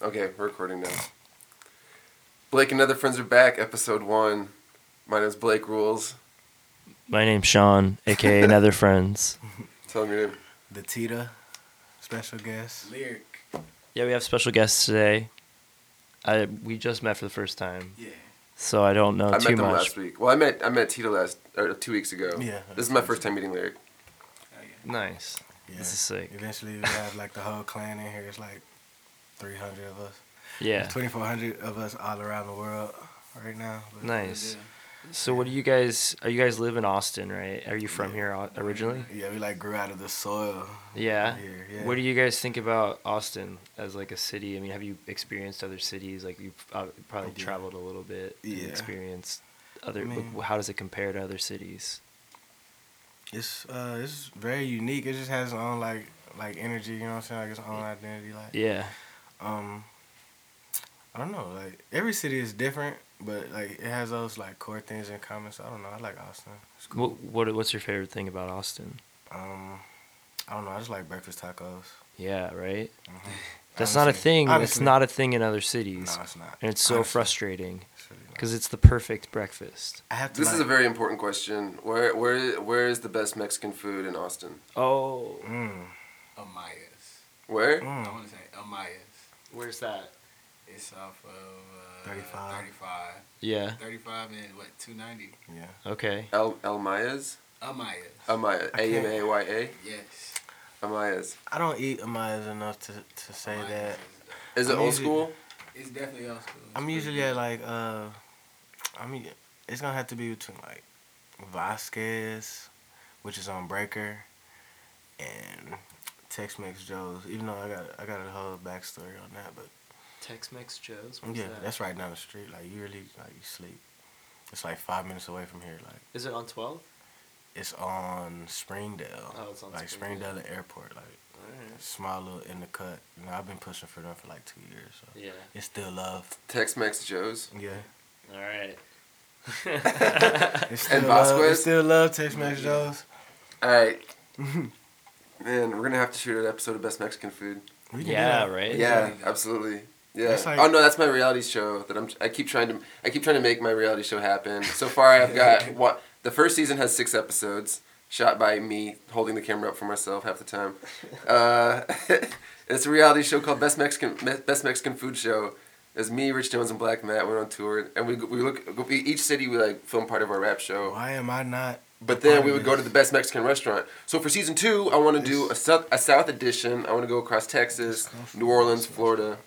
Okay, we're recording now. Blake and Nether Friends are back, episode one. My name's Blake Rules. My name's Sean, aka Nether Friends. Tell them your name. The Tita, special guest. Lyric. Yeah, we have special guests today. I we just met for the first time, Yeah. so I don't know I too met them much. last week. Well, I met I met Tita last or two weeks ago. Yeah. This is my first time meeting Lyric. Oh, yeah. Nice. Yeah. This is sick. Eventually, we have like the whole clan in here. It's like 300 of us. Yeah. 2,400 of us all around the world right now. Nice. So what do you guys? Are you guys live in Austin, right? Are you from here originally? Yeah, we like grew out of the soil. Yeah. Here, yeah. What do you guys think about Austin as like a city? I mean, have you experienced other cities? Like you've uh, probably Yeah. traveled a little bit. and Yeah. Experienced other. I mean- how does it compare to other cities? It's uh, it's very unique. It just has its own like like energy. You know what I'm saying? Like its own identity. Like Yeah. Um, I don't know. Like every city is different, but like it has those like core things in common. So I don't know. I like Austin. It's cool. What, what What's your favorite thing about Austin? Um, I don't know. I just like breakfast tacos. Yeah. Right. Mhm. That's not a Honestly- thing. It's honestly. not a thing in other cities, No, it's not. and it's so Honestly, frustrating it's really because it's the perfect breakfast. I have to. This is a very important question. Where where where is the best Mexican food in Austin? Oh, Mm, Amayas. Where? I mm. want to say Amayas. Where's that? It's off of uh, 35. 35. Yeah. 35 and what, 290? Yeah. Okay. El El Mayas? Amayas. Amaya. I A M can't- A Y A. yes. Amayas. I don't eat Amayas enough to, to say Amayas that. Is it I'm old usually- school? It's definitely old school. It's I'm usually good. at like uh, I mean, it's gonna have to be between like Vasquez, which is on Breaker, and Tex Mex Joe's. Even though I got I got a whole backstory on that, but Tex-Mex Joe's. yeah, that's right down the street. Like you really like you sleep. It's like five minutes away from here. Like Is it on 12? it's on Springdale. Oh, it's on like Springdale. Springdale Airport. Like Alright. small little in the cut. You know, I've been pushing for them for like two years, so Yeah. it's still love. Tex Mex Joe's. Yeah. All right. It's still And love. Vasquez? It's still love. Tex Mex Joe's. All right. Man, we're gonna have to shoot an episode of Best Mexican Food. We can do yeah. that. Right. Yeah, absolutely. Yeah. Like- oh no, that's my reality show that I'm. I keep trying to. I keep trying to make my reality show happen. So far, I've got what the first season has six episodes, shot by me holding the camera up for myself half the time. Uh, it's a reality show called Best Mexican Best Mexican Food Show. It's me, Rich Jones, and Black Matt. We're on tour, and we we look we, each city we like film part of our rap show. Why am I not? But then we would go to the best Mexican restaurant. So for season two, I want to do a south, a south edition. I want to go across Texas, Just come from New Orleans, Florida.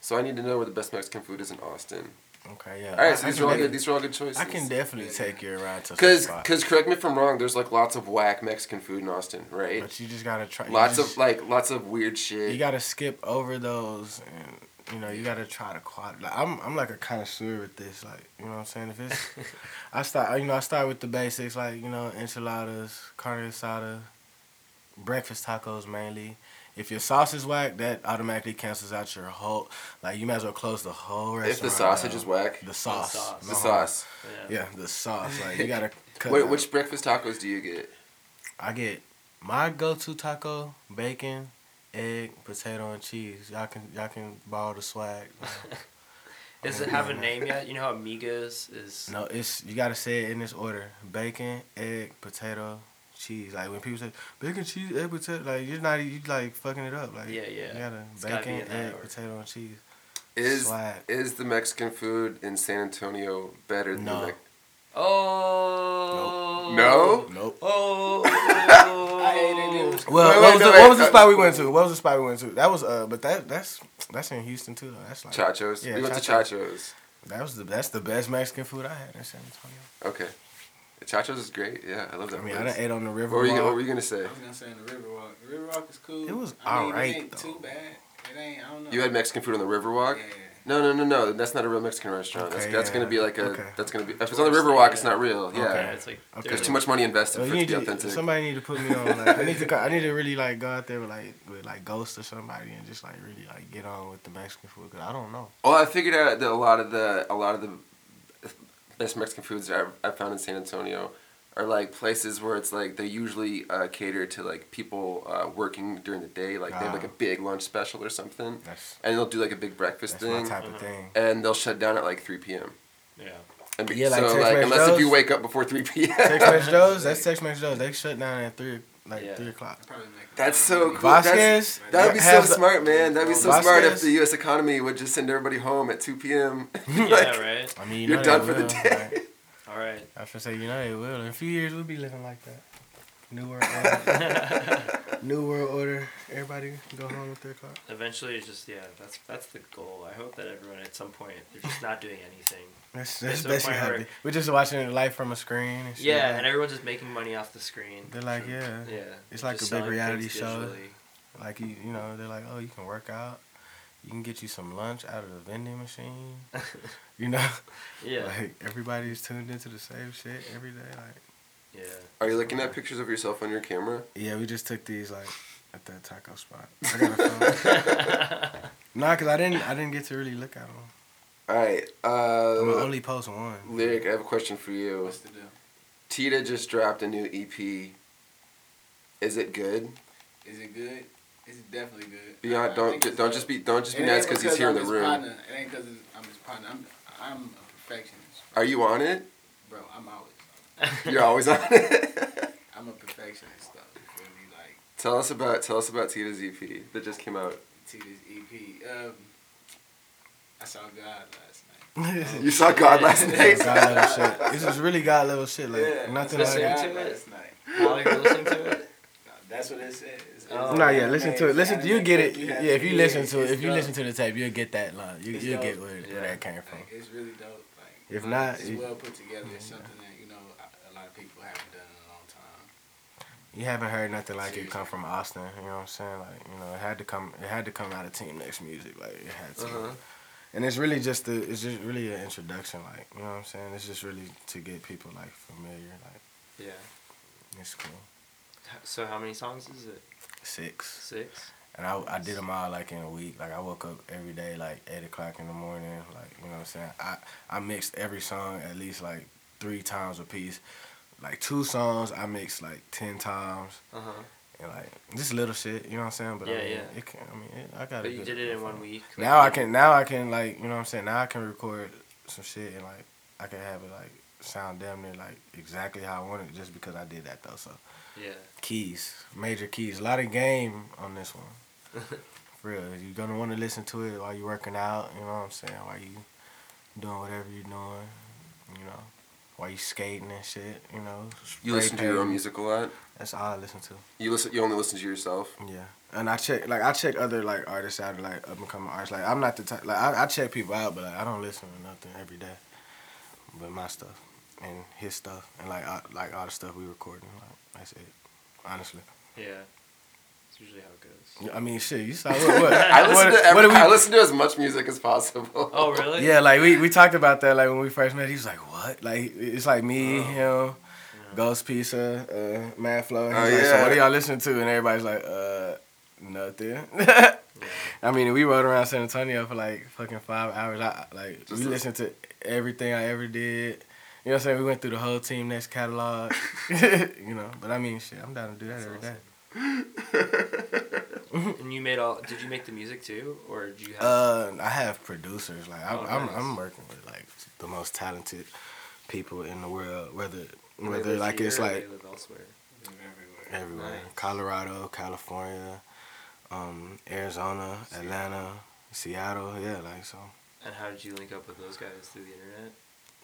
So I need to know where the best Mexican food is in Austin. Okay, yeah. All right, so I- I these can are all good. These are all good choices. I can definitely take you around to Cause, spot. cause, correct me if I'm wrong. There's like lots of whack Mexican food in Austin, right? But you just gotta try. Lots just- of like lots of weird shit. You gotta skip over those, and you know you gotta try to quad. Like, I'm I'm like a connoisseur with this. Like you know what I'm saying. If it's, I start you know I start with the basics like you know enchiladas, carne asada, breakfast tacos mainly. If your sauce is whack, that automatically cancels out your whole. Like you might as well close the whole restaurant. if the sausage down. is whack, the sauce, sauce. the whole- sauce. Yeah, the sauce. Like you gotta cut. Wait, out. which breakfast tacos do you get? I get my go-to taco: bacon, egg, potato, and cheese. Y'all can y'all can borrow the swag. Does it have a name yet? You know how Amigas is. No, it's you gotta say it in this order: bacon, egg, potato, cheese. Like when people say bacon, cheese, egg, potato, like you're not you like fucking it up. Like Yeah, yeah. you gotta It's gotta bacon, egg, order. potato, and cheese. Is Swag. is the Mexican food in San Antonio better than No. the Mex- Oh. No? Nope. Oh. I. Well, Wait, what, wait, was no, the, wait, what was the uh, spot we went to? What was the spot we went to? That was uh, but that that's that's in Houston too. Though. That's like Chachos. Yeah, we went to Chachos. Chachos. that was the that's the best Mexican food I had in San Antonio. Okay. Chachos is great. Yeah, I love that I mean, I place. done ate on the river. What were you, what Walk. were you gonna say? I was going to say in the Riverwalk. The Riverwalk is cool. It was I mean, alright, It ain't though. too bad. It ain't, I don't know. You had Mexican food on the Riverwalk? Yeah. No, no, no, no. That's not a real Mexican restaurant. that's Okay, that's gonna be like a. Okay. That's gonna be. If it's on the Riverwalk, it's not real. Yeah. Okay. Yeah, it's like. Okay. There's too much money invested Well, for you it to need be authentic. somebody need to put me on. Like, I need to. co- I need to really like go out there with like with like Ghost or somebody and just like really like get on with the Mexican food because I don't know. Well, I figured out that a lot of the a lot of the best Mexican foods I've, I found in San Antonio are like places where it's like they usually uh, cater to like people uh, working during the day. Like they have like a Ah. big lunch special or something, That's and they'll do like a big breakfast that's my thing, type of thing. and they'll shut down at like three p.m. Yeah. And Yeah, like so Tex like Mex unless if you wake up before three p.m. Tex Mex Joe's. That's Tex Mex Joe's. They shut down at three, like Yeah. three o'clock. That's so cool. Vasquez. That's, that would be so has the- smart, man. That'd be so smart if the U.S. economy would just send everybody home at two p.m. Yeah, right. I mean, you You're done they for the day. like, All right. I was gonna say, you know, they will. In a few years, we'll be living like that. New world order. New world order. Everybody go home with their car. Eventually, it's just yeah. That's that's the goal. I hope that everyone at some point they're just not doing anything. That's that's the basically point how where- it be. We're just watching life from a screen. And Yeah, like- and everyone's just making money off the screen. they're like, yeah, Yeah. It's like a big reality show. digitally. like you, you know, they're like, oh, you can work out. You can get you some lunch out of the vending machine. You know, Yeah. like everybody's tuned into the same shit every day. Like, yeah. Are you looking at pictures of yourself on your camera? yeah, we just took these like at that taco spot. I got a phone. nah, cause I didn't, I didn't get to really look at them. All right, I'm uh, only post one. lyric. I have a question for you. What's the deal? Tita just dropped a new EP. Is it good? Is it good? It's definitely good. Yeah, I don't think it's don't just be don't just be It nice because he's here in the I'm his room. Partner. It ain't because I'm his partner. I'm I'm a perfectionist, Are you on it? bro. I'm always. You're always on it. I'm a perfectionist though. You feel me? Like tell us about tell us about Tita's EP that just came out. to this EP. Um, I saw God last night. You saw God last night. God level shit. This is really God level shit. Like nothing Listen like. to it. last night. While you're listening to it. No, That's what it says. It's- Oh. it's Nah, yeah, anime, listen to it. it's Listen, you anime get it. book, Yeah, if you listen to it, if you listen to the tape, you'll get that line. You It's you'll dope. get where, Yeah. where that came from. Like, it's really dope. Like If not, it's well put together. It's something that you know a, a lot of people haven't done in a long time. You haven't heard nothing like it come from Austin. You know what I'm saying? Like you know, it had to come. It had to come out of Team Next Music. Like it had to. Uh-huh. And it's really just the. It's just really an introduction. Like you know what I'm saying? It's just really to get people like familiar. Like Yeah. it's cool. So how many songs is it? Six. Six. And I, I did them all like in a week. Like I woke up every day like eight o'clock in the morning. Like you know what I'm saying. I I mixed every song at least like three times a piece. Like two songs I mixed like ten times. Uh huh. And like just little shit. You know what I'm saying. But I Yeah, mean, yeah. It can, I mean, it, I got. But you did it in one week. like, Now I can. Now I can like you know what I'm saying. Now I can record some shit and like I can have it like sound damn near like exactly how I want it just because I did that though. So Yeah. keys, major keys, a lot of game on this one. For real, you're gonna want to listen to it while you're working out. You know what I'm saying? While you doing whatever you're doing. You know, while you skating and shit. You know. You listen to your own music a lot. That's all I listen to. You listen. You only listen to yourself. Yeah, and I check like I check other like artists out, like up and coming artists. Like I'm not the type like I, I check people out, but like I don't listen to nothing every day. But my stuff and his stuff and like I, like all the stuff we recording, like that's it. Honestly, Yeah. It's usually how it goes. I mean, shit. You saw what? what I listen what, to every, what we? I listen to as much music as possible. Oh really? yeah, like we, we talked about that like when we first met. He was like, "What?" Like it's like me, Oh. him, Ghost Pizza, uh, Mad Flow. He's Oh, like, So yeah. what are y'all listening to? And everybody's like, "Uh, nothing." Yeah. I mean, we rode around San Antonio for like fucking five hours. I like Just we listened to everything I ever did. You know what I'm saying? We went through the whole team next catalog. you know, but I mean, shit, I'm down to do that That's every day. And you made all? Did you make the music too, or did you have? Uh, I have producers. Like I'm, Oh, I'm. I'm working with like the most talented people in the world. Whether do they whether live like here it's or like they live elsewhere. Live everywhere. everywhere, Nice. Colorado, California, um, Arizona, Atlanta, Seattle. Yeah, like so. And how did you link up with those guys through the internet?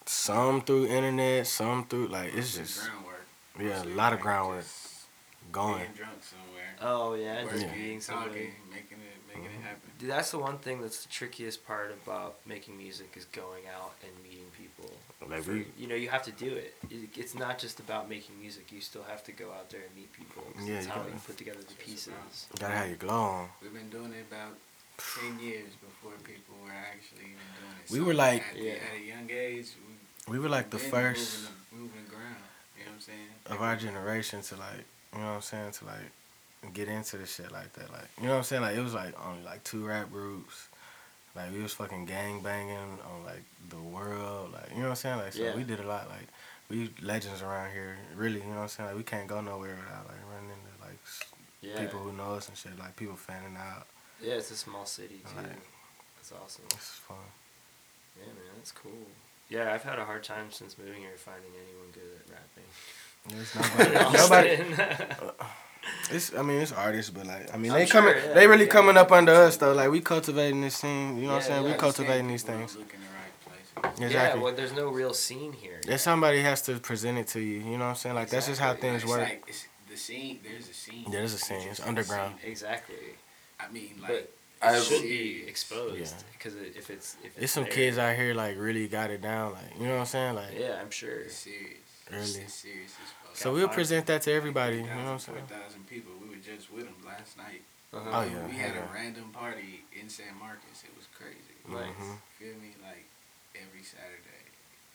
Some through internet, some through like it's Just just groundwork. yeah, a lot of like, groundwork just going. Being drunk somewhere. Oh yeah, just working, being somebody. talking, making it, making Mm-hmm. it happen. Dude, that's the one thing that's the trickiest part about making music is going out and meeting people. Like For- we, you know, you have to do it. It- It's not just about making music. You still have to go out there and meet people. 'cause Yeah, that's you how gotta- you put together the pieces. about- gotta have your glow on. We've been doing it about ten years before people were actually even doing it. We were like- at, Yeah. at a young age, we We were like the first moving, moving ground. You know what I'm saying? of our generation to like, you know what I'm saying, to like get into the shit like that. Like, you know what I'm saying? Like it was like only like two rap groups. Like we was fucking gang banging on like the world. Like you know what I'm saying? Like so Yeah. we did a lot. Like we legends around here. Really, you know what I'm saying? Like we can't go nowhere without like running into like Yeah. people who know us and shit. Like people fanning out. Yeah, it's a small city too. Like- That's awesome. It's fun. Yeah, man, that's cool. Yeah, I've had a hard time since moving here finding anyone good at rapping. There's In nobody. nobody. Austin. It's I mean it's artists, but like I mean I'm they sure, coming. yeah, they really yeah. coming up under us though. Like we cultivating this scene. You know what I'm saying? yeah, we the cultivating these things. The right. Exactly. Yeah, well, there's no real scene here. If somebody has to present it to you, you know what I'm saying? Like that's just how things It's work. Like, it's the scene. There's a scene. Yeah, there's a scene. It's It's underground. scene. Exactly. I mean, like. But I've- should be Serious. exposed Yeah. because if it's if it's There's some there- kids out here like really got it down. Like you know what I'm saying? Like Yeah, I'm sure. It's serious. Early. It's, it's serious as fuck. so we'll present that to everybody. You know what I'm saying? 4,000 people. We were just with them last night. Uh-huh. Oh, yeah. We had yeah. a random party in San Marcos. It was crazy. Nice. Mhm. Feel me? Like every Saturday,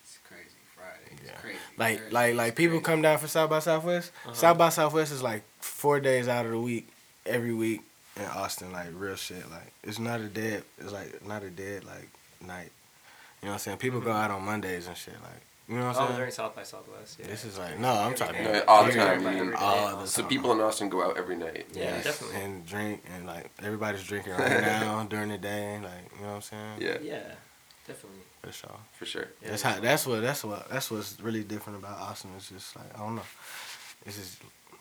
it's crazy. Friday, it's Yeah. crazy. Like Thursday, like like people crazy. come down for South by Southwest. Uh-huh. South by Southwest is like four days out of the week, every week in Austin. Like real shit. Like it's not a dead. It's like not a dead like night. You know what I'm saying? People go mm-hmm. out on Mondays and shit. Like you know what I'm Oh, saying? during South by Southwest. Yeah. This is like no, I'm talking No, about all the time. Everybody every All the So time. people in Austin go out every night. Yeah, Yes, definitely. And drink and like everybody's drinking right now during the day. Like you know what I'm saying? Yeah, Yeah, definitely. For sure. for sure. Yeah, that's there's how. a- That's what. That's what. That's what's really different about Austin. It's just like I don't know. It's just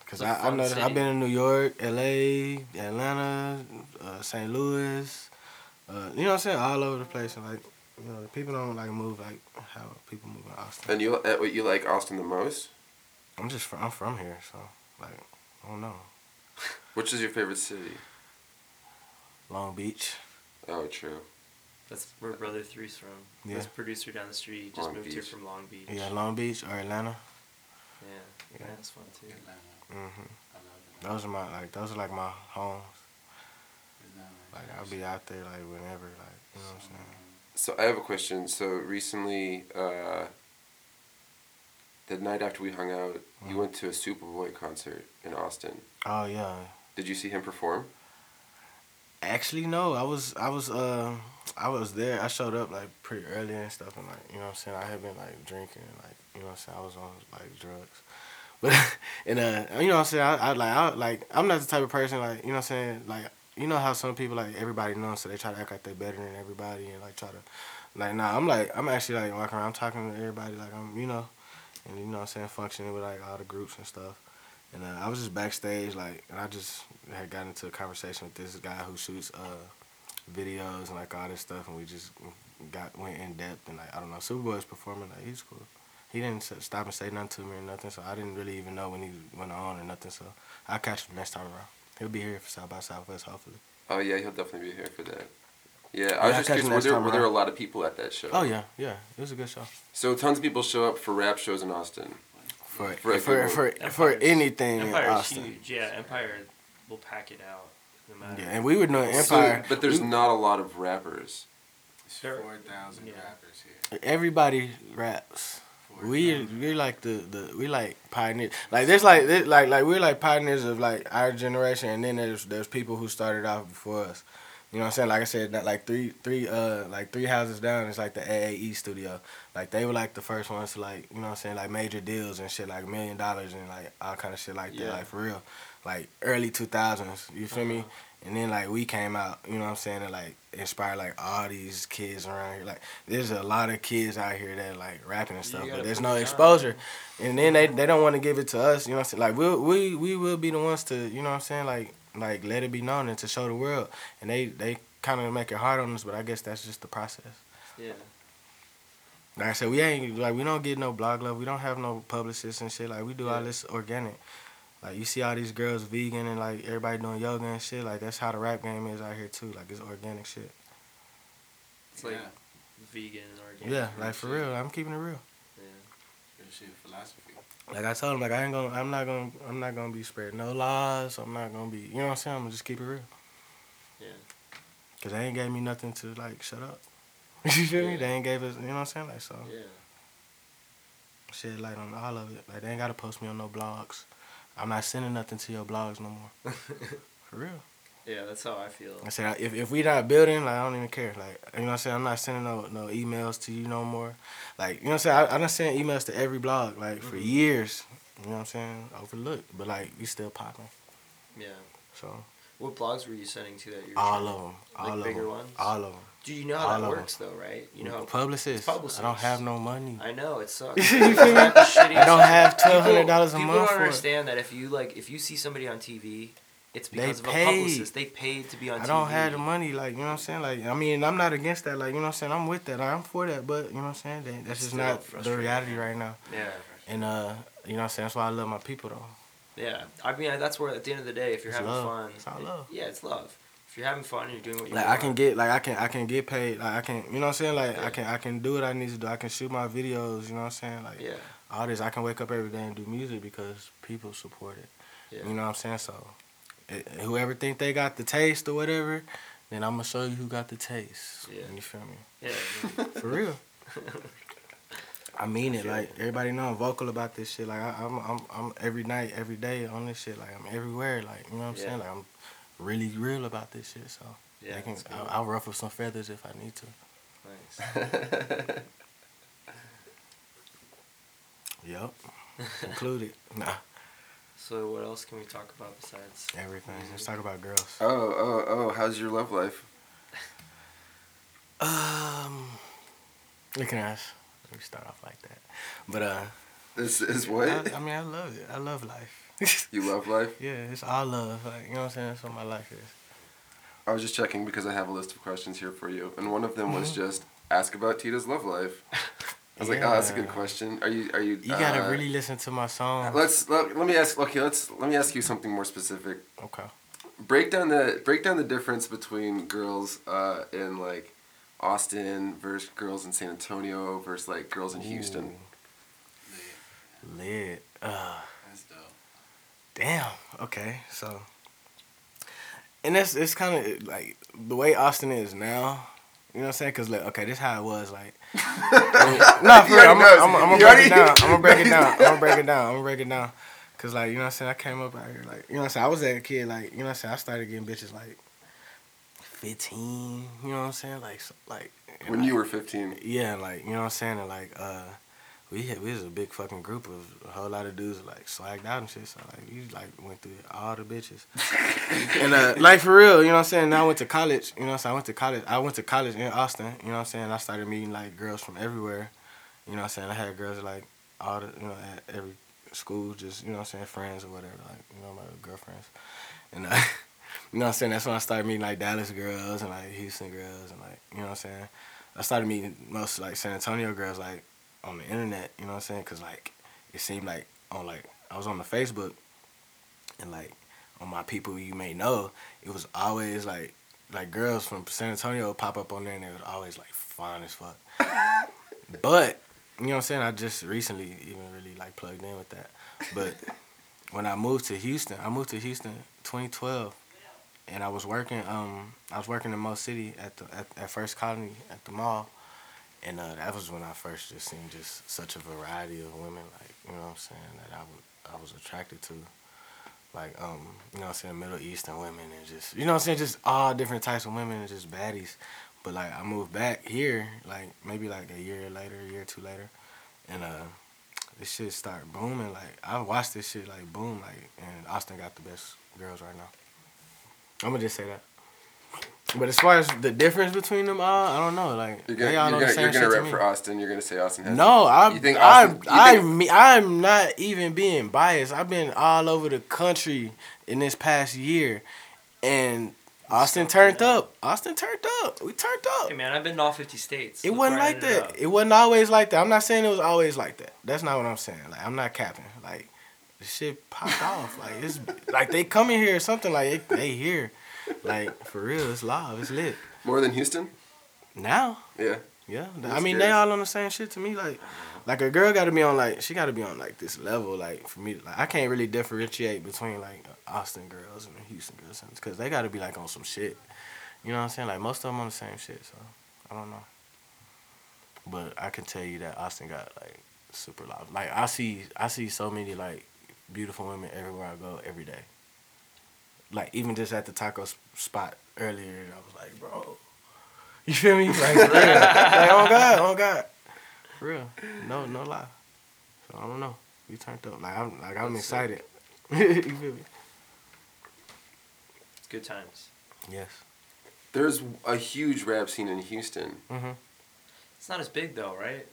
because It's a I, I fun know city. I've been in New York, L.A., Atlanta, uh, St. Louis. Uh, you know what I'm saying? All over the place. And like you know, people don't like move like how people move in Austin. And you, uh, what you like Austin the most? I'm just from. I'm from here, so like I don't know. Which is your favorite city? Long Beach. Oh, true. That's where Brother Three's from. Yeah. This producer down the street just Long moved here from Long Beach. Yeah, Long Beach or Atlanta. Yeah, Yeah. that's fun too. Atlanta. Hmm I. Those are my like. Those are like my homes. Like I'll be out there like whenever. Like you know what I'm saying. So I have a question. So recently, uh, the night after we hung out, you Mhm. went to a Superboy concert in Austin. Oh yeah. Did you see him perform? Actually, no. I was I was uh I was there. I showed up like pretty early and stuff, and like you know what I'm saying. I had been like drinking, and, like you know what I'm saying. I was on like drugs, but and uh you know what I'm saying. I, I like I like I'm not the type of person like you know what I'm saying. Like you know how some people like everybody knows, so they try to act like they're better than everybody and like try to like nah. I'm like I'm actually like walking around, I'm talking to everybody like I'm you know, and you know what I'm saying functioning with like all the groups and stuff. And uh, I was just backstage, like, and I just had gotten into a conversation with this guy who shoots uh, videos and like all this stuff, and we just got went in depth and like I don't know, Superboy was performing, like he's cool. He didn't stop and say nothing to me or nothing, so I didn't really even know when he went on or nothing. So I'll catch him next time around. He'll be here for South by Southwest, hopefully. Oh yeah, he'll definitely be here for that. Yeah, Yeah, I was I'll just catch curious. Were there, were there a lot of people at that show? Oh yeah, yeah, it was a good show. So tons of people show up for rap shows in Austin. For For a for good for, one. for, Empire's- anything in Empire's Austin. huge. Yeah, Empire will pack it out no matter. Yeah, and we were doing So- Empire. but there's we- not a lot of rappers. It's 4,000 yeah. rappers here. everybody raps. We 4,000. we like the, the we like pioneers. Like there's like there- like like we're like pioneers of like our generation, and then there's there's people who started off before us. You know what I'm saying? Like I said, that like three three uh like three houses down is like the AAE studio. Like they were like the first ones to like you know what I'm saying like major deals and shit like million dollars and like all kind of shit like that like for real. Like early 2000s, you feel me? And then like we came out, you know what I'm saying, and like inspired like all these kids around here. Like there's a lot of kids out here that like rapping and stuff, but there's no exposure. And then they they don't want to give it to us, you know what I'm saying? Like we'll, we we will be the ones to, you know what I'm saying, like like let it be known and to show the world. And they they kind of make it hard on us, but I guess that's just the process. Yeah. Like I said, we ain't like we don't get no blog love. We don't have no publicists and shit. Like we do all this organic. Like you see all these girls vegan and like everybody doing yoga and shit. Like that's how the rap game is out here too. Like it's organic shit. It's like Yeah. vegan and organic. Yeah, like for real. I'm keeping it real. Yeah. Real shit philosophy. Like I told him, like I ain't gonna, I'm not gonna, I'm not gonna be spreading no lies. I'm not gonna be, you know what I'm saying? I'm gonna just keep it real. Yeah. Cause they ain't gave me nothing to like shut up. you feel me? They ain't gave us, you know what I'm saying? Like so, Yeah. shed light on all of it. Like they ain't gotta post me on no blogs. I'm not sending nothing to your blogs no more. For real. Yeah, that's how I feel. I said if if we not building, like I don't even care. Like you know what I'm saying, I'm not sending no no emails to you no more. Like you know what I'm saying, I I done sent emails to every blog like for Mhm. years. You know what I'm saying, overlooked, but like we still popping. Yeah. So What blogs were you sending to that? You all of them, Like all of bigger them, ones? all of them. Do you know how all that works though, right? You know how publicist. I don't have no money. I know it sucks. You feel me? not the shittiest- I don't have twelve hundred dollars a People month don't for it. understand that if you like, if you see somebody on TV, it's They because of a publicist. They paid to be on I TV. don't have the money, like you know what I'm saying. Like I mean, I'm not against that. Like you know what I'm saying. I'm with that. I'm for that. But you know what I'm saying. That, that's just not the reality right now. Yeah, And uh, you know what I'm saying. That's why I love my people though. yeah. I mean, that's where at the end of the day, if you're It's having love. fun, It's all it- love. Yeah, it's love. You're having fun you're doing what you Like I can get, like I can, I can get paid. Like I can, you know what I'm saying. Like Yeah. I can, I can do what I need to do. I can shoot my videos. You know what I'm saying. Like Yeah, all this, I can wake up every day and do music because people support it. yeah. You know what I'm saying? So, it, whoever think they got the taste or whatever, then I'm gonna show you who got the taste. Yeah. You feel me? yeah. For real. I mean it. Like everybody know I'm vocal about this shit. Like I, I'm, I'm, I'm every night, every day on this shit. Like I'm everywhere. Like you know what I'm Yeah. saying? Like I'm really real about this shit. So yeah, they can. I'll, I'll ruffle some feathers if I need to. Nice. Yep. Included. Nah. So what else can we talk about besides? Everything. Let's talk about girls. oh, oh, oh! How's your love life? Um. Look at us. Let me start off like that. But uh, This is what I, I mean, I love it. I love life. you love life. yeah, it's all love. Like you know what I'm saying. That's what my life is. I was just checking because I have a list of questions here for you, and one of them was Mhm. just ask about Tita's love life. I was like, oh, that's a good question. Are you? Are you? You gotta uh, really listen to my song. Let's let, let me ask. Okay, let's let me ask you something more specific. Okay. Break down the break down the difference between girls uh, in like Austin versus girls in San Antonio versus like girls in Houston. Ooh, Lit. Uh. Damn. Okay. So. And that's it's kind of like the way Austin is now. You know what I'm saying? Cause like, okay, this is how it was like. no, for real. I'm, already knows. I'm, I'm, gonna break it down. I'm gonna break it down. I'm gonna break it down. I'm gonna break it down. Cause like you know what I'm saying, I came up out here like you know what I'm saying. I was that kid like you know what I'm saying. I started getting bitches like fifteen. You know what I'm saying? Like like When like, you were fifteen. yeah, like you know what I'm saying, and like uh, we had we was a big fucking group of a whole lot of dudes like swagged out and shit. So like we like went through all the bitches, and uh, like for real, you know what I'm saying. Now I went to college, you know what I'm saying. I went to college. I went to college in Austin, you know what I'm saying. I started meeting like girls from everywhere, you know what I'm saying. I had girls like all the you know at every school, just you know what I'm saying, friends or whatever, like you know my girlfriends, and. Uh, You know what I'm saying? That's when I started meeting like Dallas girls and like Houston girls and like, you know what I'm saying? I started meeting most like San Antonio girls like on the internet, you know what I'm saying? Cause like it seemed like on like I was on the Facebook and like on my people you may know, it was always like like girls from San Antonio would pop up on there and it was always like fine as fuck. but you know what I'm saying? I just recently even really like plugged in with that. But when I moved to Houston, I moved to Houston 2012 and I was working um I was working in Mo City at the at, at First Colony at the mall, and uh, that was when I first just seen just such a variety of women like you know what I'm saying that I I was attracted to, like um you know what I'm saying Middle Eastern women and just you know what I'm saying just all different types of women and just baddies, but like I moved back here like maybe like a year later a year or two later, and uh this shit start booming like I watched this shit like boom like and Austin got the best girls right now. I'm gonna just say that. But as far as the difference between them all, I don't know. Like You're they gonna, all you're know the gonna, same you're gonna shit to rep me. for Austin. You're gonna say Austin has. No, I'm You think I'm Austin- you I'm think- me I'm not even being biased. I've been all over the country in this past year, and Austin turned up. Austin turned up. We turned up. Hey man, I've been to all 50 states. It Look wasn't like that. up. It wasn't always like that. I'm not saying it was always like that. That's not what I'm saying. Like I'm not capping. Like the shit popped off. Like it's like they come in here or something. Like they, they here. Like for real, it's live. It's lit. More than Houston. Now, Yeah. yeah. I mean, good. they all on the same shit to me. Like, like a girl got to be on like she got to be on like this level. Like for me, like I can't really differentiate between like Austin girls and the Houston girls because they got to be like on some shit. You know what I'm saying? Like most of them on the same shit. So I don't know. But I can tell you that Austin got like super loud. Like I see, I see so many like beautiful women everywhere I go every day. Like even just at the taco spot earlier, I was like, bro, you feel me? Like, for real. like oh god, oh god, for real. No, no lie. So I don't know. We turned up. Like I'm, like I'm That's excited. you feel me? It's good times. Yes. There's a huge rap scene in Houston. Mm-hmm. It's not as big though, right?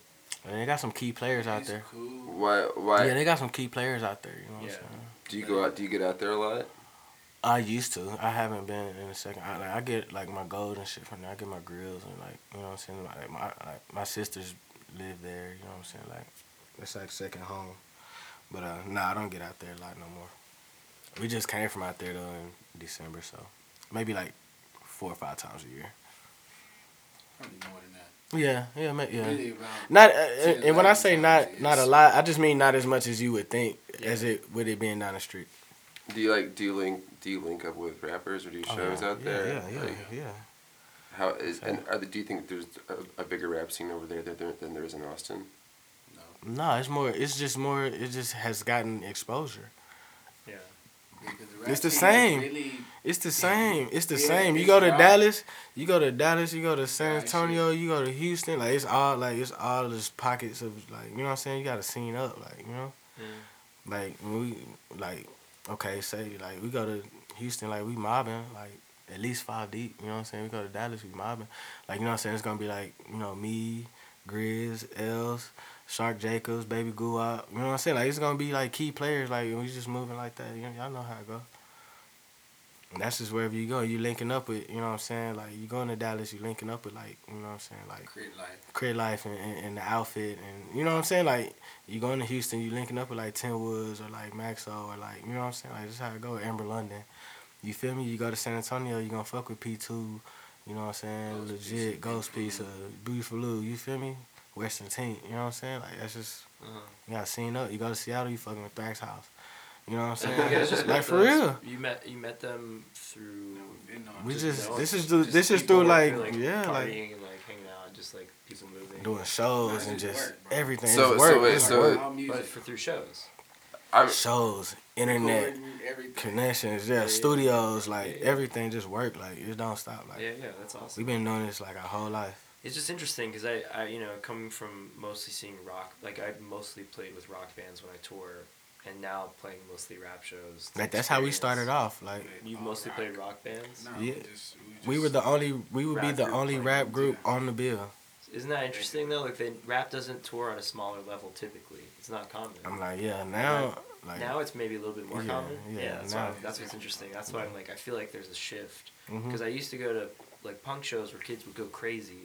And they got some key players out He's there. Cool. Why? Why Yeah, they got some key players out there. You know what Yeah. I'm saying? do you go out? Do you get out there a lot? I used to. I haven't been in a second. I, like I get like my gold and shit from there. I get my grills and like you know what I'm saying. Like my like my sisters live there. You know what I'm saying. Like it's like second home. But uh, nah, I don't get out there a lot no more. We just came from out there though in December, so maybe like four or five times a year. Probably more than that. Yeah, yeah, ma- yeah. Really Not uh, and when I say not not a lot, I just mean not as much as you would think Yeah. as it with it being down the street. Do you like? Do you link? Do you link up with rappers or do Oh, shows yeah. out there? Yeah, yeah, Like, yeah. How is and are the, do you think there's a, a bigger rap scene over there than, than there is in Austin? no. No, it's more. It's just more. It just has gotten exposure. Yeah. The It's rap the scene is same. Really, It's the same. It's the Yeah, same. You go to. Dallas. You go to Dallas. You go to San Antonio. You go to Houston. Like it's all like it's all just pockets of like you know what I'm saying. You got a scene up like you know Mm. like we like okay say like we go to Houston like we mobbing like at least five deep. You know what I'm saying. We go to Dallas we mobbing like you know what I'm saying. It's gonna be like you know me, Grizz, Els. Shark Jacobs, Baby Guap, you know what I'm saying? Like it's gonna be like key players, like we just moving like that. You know, y'all know how it go. And that's just wherever you go. You linking up with, you know what I'm saying? Like you going to Dallas, you linking up with like, you know what I'm saying? Like create life. Crit Life and, and, and the outfit and you know what I'm saying? Like you going to Houston, you linking up with like Ten Woods or like Maxo or like you know what I'm saying? Like this is how it go. Amber London. You feel me? You go to San Antonio, you gonna fuck with P two, you know what I'm saying? Ghost Legit, Piece, Ghost Piece, uh, Beautiful Lou, you feel me? Western Tink, you know what I'm saying? Like that's just Uh-huh. you gotta scene up. You go to Seattle, you fucking with Thrax House. You know what I'm saying? You guys just like for those- real. You met you met them through. Been on We to- just know, this is just- through this is through working, like, yeah like partying and like hanging out, just like people moving. doing shows Nah, and just work, everything. So- it's so work. wait, it's so- work. Music. But for through shows. I'm shows, internet connections, yeah, Yeah, yeah. studios, like Yeah, yeah. everything just work. Like it don't stop. Like Yeah, yeah, that's awesome. we've been doing this like our whole life. It's just interesting because I, I, you know, coming from mostly seeing rock, like I mostly played with rock bands when I tour, and now playing mostly rap shows. Like that's how we started off. Like You've mostly rock. played rock bands. No, Yeah. we just, we, we were the only, we would be the only playing, rap group yeah. on the bill. Isn't that interesting though? Like, they, rap doesn't tour on a smaller level typically. It's not common. I'm like, yeah, now like now it's maybe a little bit more Yeah, common. yeah, Yeah, that's, now- why, that's what's interesting. That's why I'm like, I feel like there's a shift mm-hmm. because I used to go to like punk shows where kids would go crazy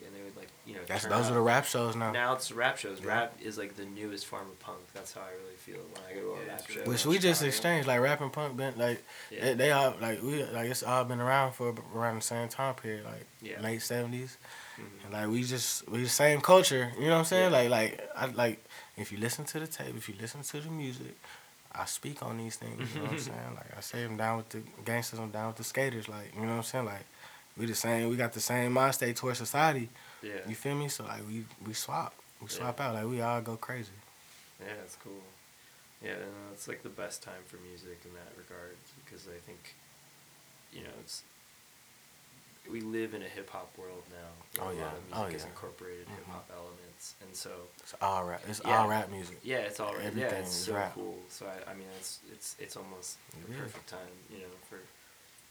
you know, that's those up. are the rap shows now. Now it's rap shows. Yeah. Rap is like the newest form of punk. That's how I really feel when I go to a Yeah, rap show. Which we just exchanged like rap and punk been like Yeah. they, they all like we like it's all been around for around the same time period like Yeah. late seventies Mhm. and like we just we the same culture you know what I'm saying Yeah. like like I like if you listen to the tape if you listen to the music I speak on these things you know what I'm saying like I say I'm down with the gangsters I'm down with the skaters like you know what I'm saying like we the same we got the same mind state towards society Yeah. you feel me so like we we swap we Yeah. swap out like we all go crazy Yeah, it's cool. Yeah, and uh, it's like the best time for music in that regard because I think, you know, it's we live in a hip hop world now. where Oh, a yeah. lot of music Oh, has yeah. incorporated Mhm. hip hop elements, and so it's all rap it's Yeah. all rap music yeah, it's all rap. yeah, Everything it's is so rap. cool. So I, I mean, it's it's it's almost the It is. perfect time, you know, for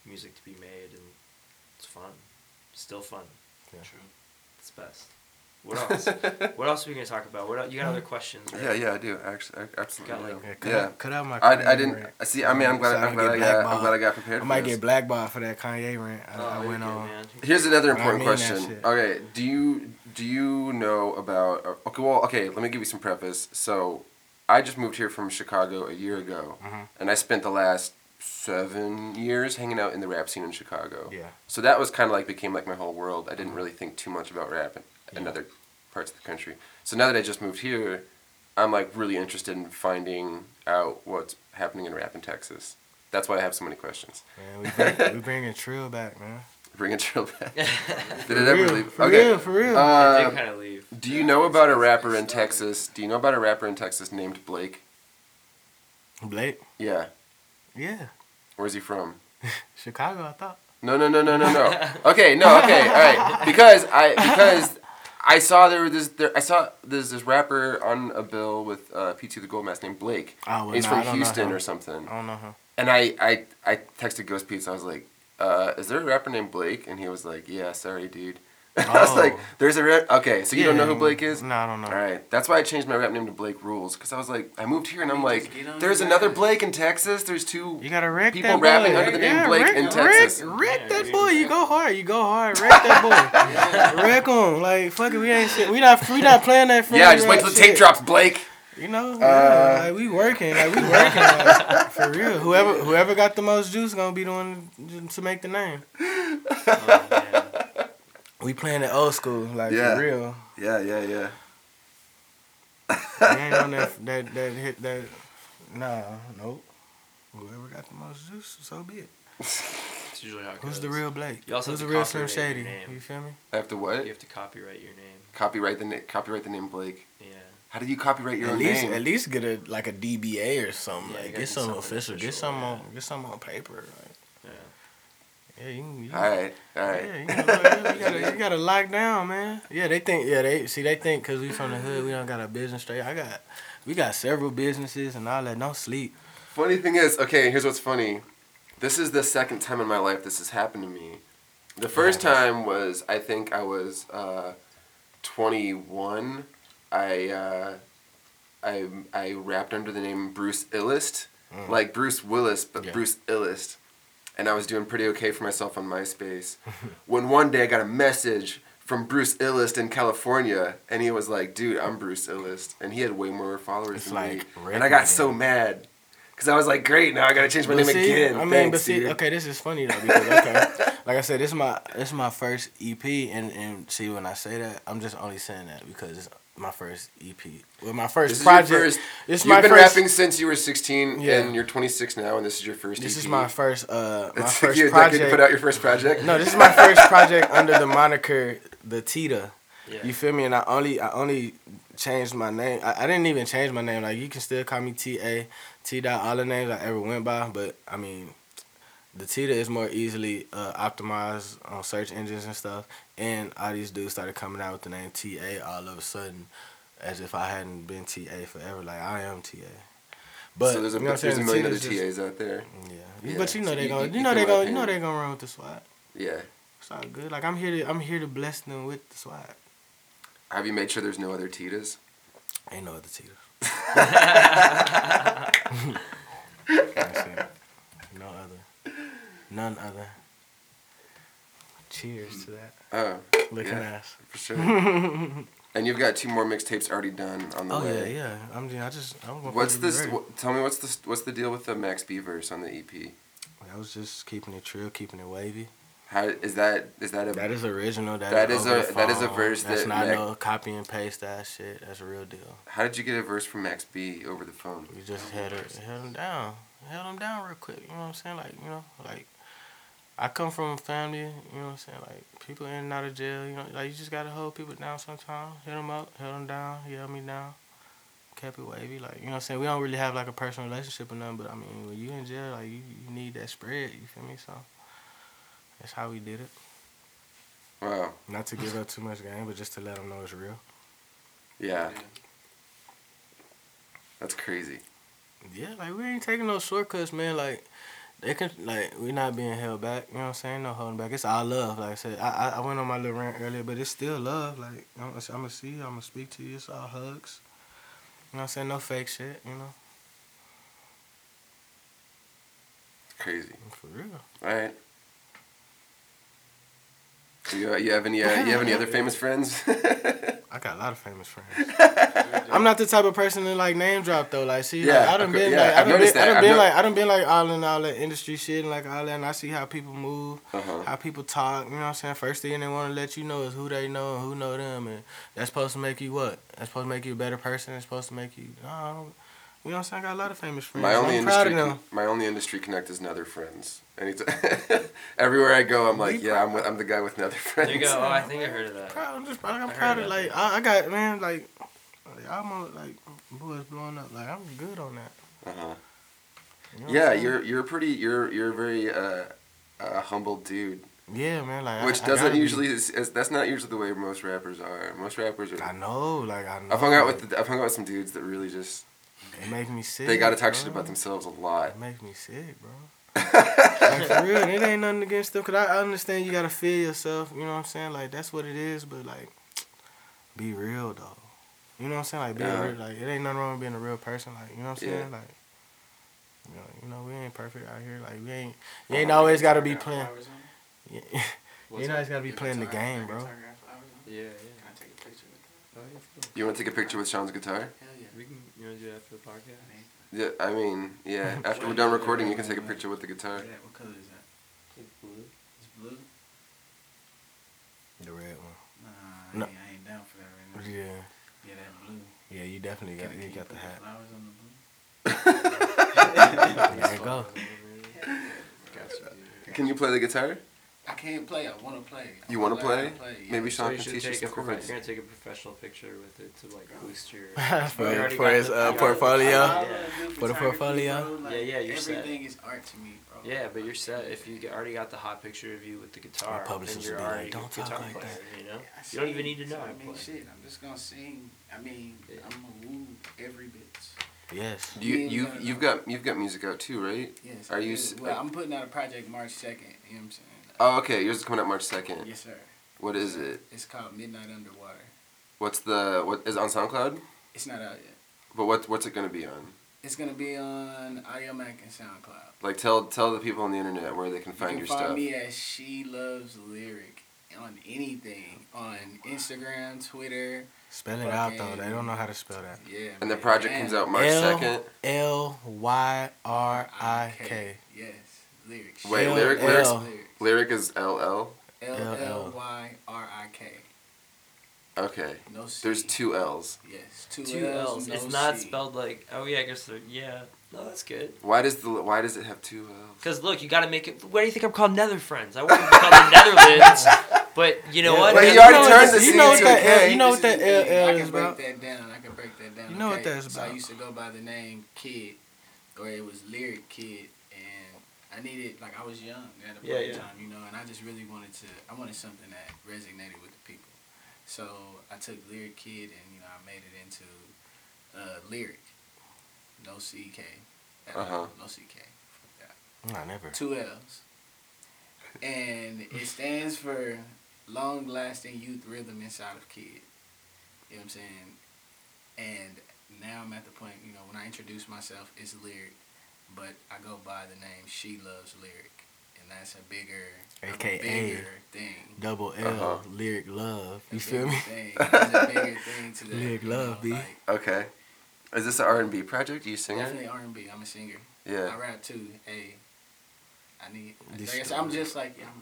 music to be made, and it's fun, still fun. Yeah. True. It's best. What else? what else are we gonna talk about? What el- you got other questions? Right? yeah, yeah, I do. Actually, I absolutely. Got, like- Yeah, cut, yeah. Out, cut out my. I, I didn't rant. I see. I mean, I'm glad. So I'm don't glad I got, I'm glad I got prepared. I might this. get blackballed for that Kanye rant. I, Oh, I went on. man. Here's another I important mean question. Okay, do you do you know about? Okay, well, okay. Let me give you some preface. So, I just moved here from Chicago a year ago, Mhm. and I spent the last seven years hanging out in the rap scene in Chicago. Yeah. So that was kind of like became like my whole world. I didn't really think too much about rap in, in Yeah. other parts of the country. So now that I just moved here, I'm like really interested in finding out what's happening in rap in Texas. That's why I have so many questions. Man, we bring, we bringing Trill back, man. Bring a Trill back. Did For it ever real, leave? For okay. real, for real. I Uh, did kind of leave. do you know about a rapper in Texas? Do you know about a rapper in Texas named Blake? Blake. Yeah. Yeah. Where's he from? Chicago, I thought. No, no, no, no, no, no. Okay, no, okay, all right. Because I because I saw there was this there I saw there's this rapper on a bill with uh, P2 the Gold Mask named Blake. Oh, well, He's nah, from Houston or something. I don't know him. And I, I, I texted Ghost Pete, so I was like, uh, is there a rapper named Blake? And he was like, yeah, sorry, dude. I was Oh. like, there's a rap. Okay, so you don't know who Blake is? No, I don't know. All right, that's why I changed my rap name to Blake Rules, because I was like, I moved here and I'm like, just get there's another. Blake in Texas. There's two. You gotta wreck People that rapping boy. under the name yeah, Blake wreck, in Texas. Wreck, wreck that boy. You go hard. You go hard. Wreck that boy. wreck him. Like fuck it. We ain't shit. We not. We not playing that. For Yeah, friendly just wait till the tape drops, Blake. You know, Uh, yeah, like we working, like we working, like, for real. Whoever whoever got the most juice gonna be the one to make the name. Oh, man. We playing it old school, like Yeah. for real. Yeah, yeah, yeah. We ain't on that that that hit that. Nah, nope. Whoever got the most juice, so be it. It's usually how it Who's the real Blake? You also Who's the real Slim Shady? your. You feel me? I have to what? You have to copyright your name. Copyright the na- copyright the name Blake. Yeah. How do you copyright your At own least name? at least get a like a DBA or something. Yeah, like gotta get some something something official. Get official, something yeah. on get something on paper. Like, Yeah. yeah, you, can- you, all right, all right. Yeah, you, gotta, you, gotta, you gotta lock down, man. Yeah, they think. Yeah, they see. They think because we from the hood, we don't got a business straight. I got, we got several businesses and all that. Don't sleep. Funny thing is, okay, here's what's funny. This is the second time in my life this has happened to me. The first Yeah. time was I think I was uh, 21. I uh, I I rapped under the name Bruce Illist, Mm. like Bruce Willis, but Yeah. Bruce Illest, and I was doing pretty okay for myself on MySpace. when one day I got a message from Bruce Illist in California, and he was like, "Dude, I'm Bruce Illist," and he had way more followers It's than like me, and I got so mad. Cause I was like, great, now I gotta change my But name see, again. I mean, Thanks, but see, dude. okay, this is funny though because okay, like I said, this is my this is my first EP, and and see when I say that, I'm just only saying that because it's my first EP. Well, my first This is project. first. This is You've my been first, rapping since you were 16, Yeah. and you're 26 now, and this is your first. This EP. is my first uh my first you project. put out your first project. No, this is my first project under the moniker the Tita. Yeah. You feel me? And I only I only changed my name. I, I didn't even change my name. Like you can still call me T A T dot all the names I ever went by. But I mean, the Tita is more easily uh, optimized on search engines and stuff. And all these dudes started coming out with the name T A all of a sudden, as if I hadn't been T A forever. Like I am T A. But so there's a, you know there's a million other Tita's just- TAs out there. Yeah. Yeah, but you know so they you- gonna you- you, know they my gonna you know opinion. they gonna run with the swag. Yeah. It's all good. Like I'm here to I'm here to bless them with the swag. Have you made sure there's no other Titas? Ain't no other Tita. That's it. No other. None other. Cheers to that. Oh, Looking Yeah. ass. for sure. and you've got two more mixtapes already done on the Oh yeah, way. yeah. I'm I just I'm What's this? What, tell me what's the what's the deal with the Max B verse on the EP? I was just keeping it trill, keeping it wavy. How is that? Is that a? That is original. That that is a- the that is a verse That's that not Mac- no copy and paste that shit. That's a real deal. how did you get a verse from Max B over the phone? You just held her, held him down, held him down real quick. You know what I'm saying? Like you know, like I come from a family. You know what I'm saying? Like people in and out of jail. You know, like you just gotta hold people down sometimes. Hit them up, held them down, he held me down. Kept it wavy, like you know what I'm saying. We don't really have like a personal relationship or nothing, but I mean, when you in jail, like you, you need that spread. You feel me? So that's how we did it. Wow. Not to give up too much game, but just to let them know it's real. Yeah, that's crazy. Yeah, like we ain't taking no shortcuts, man. Like they can, like we're not being held back. You know what I'm saying? No holding back. It's all love. Like I said, I I, went on my little rant earlier, but it's still love. Like I'm, I'm gonna see you. I'm gonna speak to you. It's all hugs. You know what I'm saying? No fake shit. You know, Crazy. for real. All right. You, you have any uh, you have any other famous friends? I got a lot of famous friends. I'm not the type of person to like name drop though. Like, see, Yeah, like, I done okay, been yeah, like, I I've done been, I done been like, I done been like all in all that industry shit and like all that, and I see how people move, Uh-huh. how people talk. You know what I'm saying? First thing they want to let you know is who they know and who know them, and that's supposed to make you what? That's supposed to make you a better person. It's supposed to make you. No, you know what I'm saying? I got a lot of famous friends. my only I'm proud industry of them. my only industry connect is Nether friends. Anytime, everywhere I go, I'm like, Be yeah, I'm with, I'm the guy with Nether friends. There you go. Oh, I think I heard of that. Proud, I'm just proud. I'm I proud of about like. I, I got man like. like, I'm on, like boys blowing up like I'm good on that. Uh-huh. You know Yeah, you're you're pretty you're you're a very uh, uh, humble dude, Yeah, man. Like which I, I doesn't gotta usually is, is, that's not usually the way most rappers are. Most rappers are. I know, like I know. I've hung out like, with the, I've hung out with some dudes that really just It make me sick. they got to talk shit about themselves a lot. It makes me sick, bro. like for real, it ain't nothing against them. Cause I, I understand you gotta feel yourself. You know what I'm saying? Like that's what it is. But like, be real though. You know what I'm saying? Like being Yeah. real. Like it ain't nothing wrong with being a real person. Like you know what I'm Yeah. saying? Like. You know, you know, we ain't perfect out here. Like we ain't, you ain't always gotta be playing. flowers on it? You What's ain't always gotta be playing the game, bro. guitar got flowers on it? Yeah, Can yeah. I take a picture with that? Oh, yeah. You want to take a picture with Sean's guitar? Hell yeah. We can. You want to do that after the podcast? Yeah, I mean, yeah. After we're done recording, you can take a picture with the guitar. Yeah, what color is that? It's blue. It's blue? The red one. Nah, I, No. ain't, I ain't down for that right now. Yeah, Yeah, that blue. yeah. You definitely got, Can- you can got the put hat. Flowers on the blue? There you go. Gotcha. Can you play the guitar? I can't play. I want to play. I You wanna wanna learn play? how to yeah. Maybe So Sean you can should teach you take a prof- chords. You're gonna take a professional picture with it to like boost your. for already for got his the- uh, you got- portfolio. All I wanna do For the photography, portfolio? bro, like, Yeah, yeah, you're set. Everything is art to me, bro. Yeah, but you're set if you get, already got the hot picture of you with the guitar. My publicist then you're would be like, already a "Don't talk guitar like player, that." You know, I you don't even sing, need to know so how I to mean, play. shit. I'm just gonna sing. I mean, Yeah. I'm gonna woo every bitch. Yes. You Yeah, you no, no. you've got you've got music out too, right? Yes. Are you do. s- Well, I'm putting out a project March second. You know what I'm saying? Oh, okay. Yours is coming out March second. Yes, sir. What is it? It's called Midnight Underwater. What's the what is it on SoundCloud? It's not out yet. But what what's it gonna be on? It's gonna be on Audiomack and SoundCloud. Like tell tell the people on the internet where they can find you your can find stuff. me as She Loves Lyric on anything on Instagram, Twitter. Spell it out though. They don't know how to spell that. Yeah. And the man. project comes out March second. L Y R I K. Yes, lyric. Wait, L- lyric lyrics Lyric. lyric is L L. L L Y R I K. Okay. No C. There's two L's. Yes, two, Two L's. L's. No it's not C. spelled like. Oh yeah, I guess. they're- Yeah. No, that's good. Why does the why does it have two L's? Because look, you got to make it. Why do you think I'm called Nether Friends? I want to be called the Netherlands, but you know Yeah, what? But he you already know turned what the that- C You know what into that a K. L, you know what This that is the thing. L, I L can is, break bro. that down. I can break that down. You know what okay? that's So I about. used to go by the name Kid, or it was Lyric Kid, and I needed like I was young at a point in yeah. time, you know, and I just really wanted to. I wanted something that resonated with the people. So I took Lyric Kid, and you know, I made it into uh, Lyric, no C K, Uh-huh. no C K. Fuck that Nah, never. two L's. And it stands for long lasting youth rhythm inside of kid. You know what I'm saying? And now I'm at the point, you know, when I introduce myself, it's lyric, but I go by the name She Loves Lyric. And that's a bigger, of a AKA. bigger thing. Double L, Uh-huh. lyric love. A You feel me? Thing. There's a bigger thing to the Lyric you love, know, B. Like, Okay. Is this an R and B project? You sing definitely it? R&B. I'm a singer. Yeah. I rap too. Hey, I need. This Like I said, I'm just like I'm,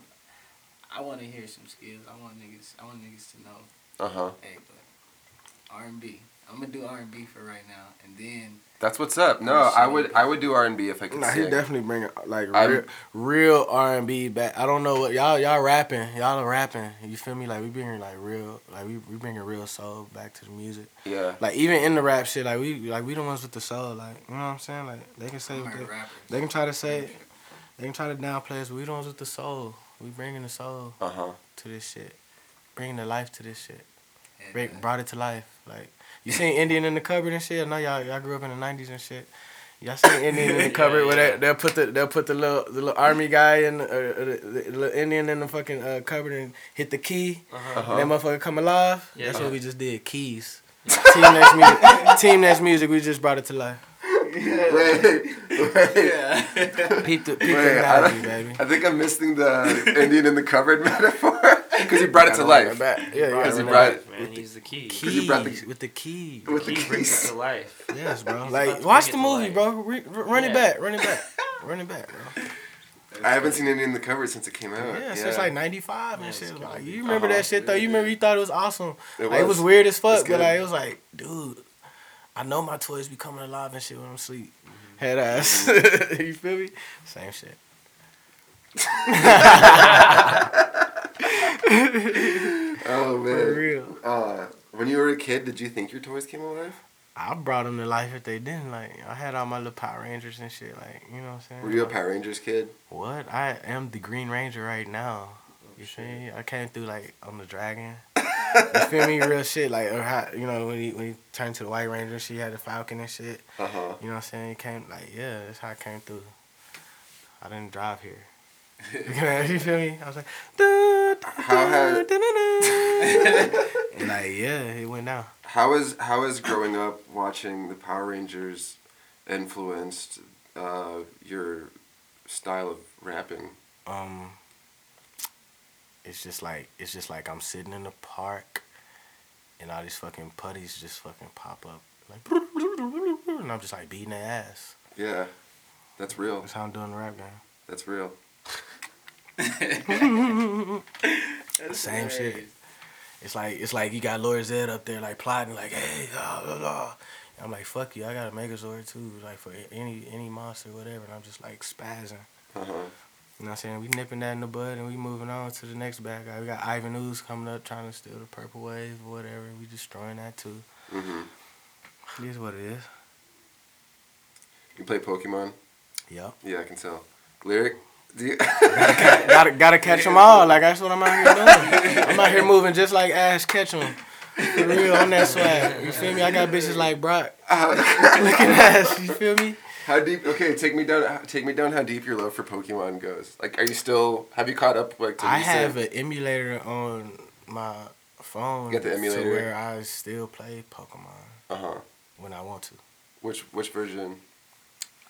I want to hear some skills. I want niggas. I want niggas to know. Uh huh. Hey, but R and B. I'm gonna do R and B for right now, and then That's what's up. No, I would I would do R and B if I could Nah, he sing. definitely bringing like I'm- real, real R and B back. I don't know what y'all y'all rapping. Y'all are rapping. You feel me? Like we bringing like real, like we we bringing real soul back to the music. Yeah. Like even in the rap shit, like we like we the ones with the soul. Like you know what I'm saying? Like they can say I'm what a they, they can try to say, they can try to downplay us. But we the ones with the soul. We bringing the soul Uh huh. to this shit. Bringing the life to this shit. And, Bring, uh, brought it to life. Like you seen Indian in the cupboard and shit. I know y'all y'all grew up in the '90s and shit. Y'all seen Indian in the Yeah, cupboard where yeah. they they'll put the they'll put the little the little army guy in the, uh, the, the little Indian in the fucking uh, cupboard and hit the key Uh-huh. Uh-huh. and that motherfucker come alive. Yeah, That's yeah. what we just did. Keys. Team next music. Team next music. We just brought it to life. Wait, wait. yeah. Peep the peep Wait, the I, analogy, don't- baby. I think I'm missing the Indian in the cupboard metaphor because he brought it to life. back. Yeah, yeah. Because he brought that it Man, he's the key. Because you brought the- Keys with the key. with the Key brings it to life. Yes, bro. Like watch the movie, life. bro. Re- r- run it back. Run it back. Run it back, bro. I haven't seen Indian in the cupboard since it came out. Yeah, since like '95 Yeah, and it's shit. Like, you remember Uh-huh. that shit though? You remember you thought it was awesome. It Like, It was was. weird as fuck, but good. like it was like, dude, I know my toys be coming alive and shit when I'm asleep. Mm-hmm. Head ass. you feel me? Same shit. Oh For man. real. Uh, when you were a kid, did you think your toys came alive? I brought them to life if they didn't. Like I had all my little Power Rangers and shit. Like you know what I'm saying? Were you a Power Rangers kid? What? I am the Green Ranger right now. You Oh, shit. me? I came through like on the dragon. you feel me? Real shit. Like or how, you know when he when he turned to the White Ranger, she had the Falcon and shit. Uh huh. You know what I'm saying? It came like yeah, that's how I came through. I didn't drive here. you feel me? I was like, "Duh, duh, How had- duh, duh, duh." and like yeah, it went down. How is how is growing up watching the Power Rangers influenced uh, your style of rapping? um it's just like it's just like I'm sitting in the park and all these fucking putties just fucking pop up like and I'm just like beating their ass. Yeah, that's real. That's how I'm doing the rap game. That's real. Same shit. It's like it's like you got Lord Zedd up there like plotting like hey blah, blah, blah. I'm like fuck you I got a Megazord too like for any any monster whatever and I'm just like spazzing. Uh huh. You know what I'm saying? We nipping that in the bud and we moving on to the next bad guy. We got Ivan Ooze coming up trying to steal the purple wave or whatever. We destroying that too. hmm It is what it is. You play Pokemon? Yep. Yeah, I can tell. Lyric? You gotta gotta catch them all. Like that's what I'm out here doing. I'm out here moving just like Ash Ketchum. For real on that swag. You feel me? I got bitches like Brock looking ass. You feel me? How deep? Okay, take me down. Take me down. How deep your love for Pokemon goes? Like, are you still? Have you caught up? Like, to I have an emulator on my phone You got the emulator? to where I still play Pokemon Uh huh. when I want to. Which which version?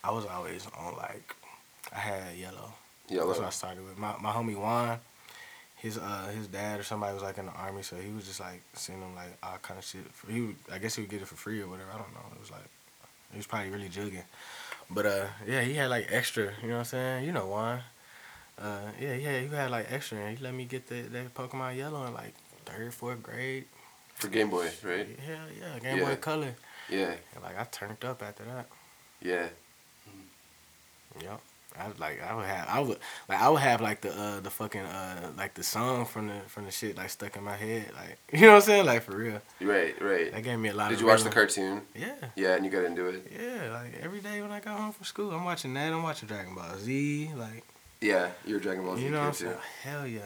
I was always on like I had yellow. Yellow. That's what I started with. My my homie Juan, his uh his dad or somebody was like in the army, so he was just like sending him like all kind of shit. He would, I guess he would get it for free or whatever. I don't know. It was like he was probably really jugging. But uh yeah, he had like extra. You know what I'm saying? You know Juan. Uh yeah yeah he had like extra and he let me get the that Pokemon Yellow in like third fourth grade. For Game Boy, right? Hell yeah, Game Yeah. Boy Color. Yeah. And like I turned up after that. Yeah. Yep. I was like I would have I would like I would have like the uh the fucking uh like the song from the from the shit like stuck in my head like you know what I'm saying like for real Right. Right. that gave me a lot Did you watch the cartoon? yeah Yeah, and you got into it. yeah like every day when I got home from school I'm watching that I'm watching Dragon Ball Z like Yeah, you're a Dragon Ball Z you know what I'm kid too. saying hell yeah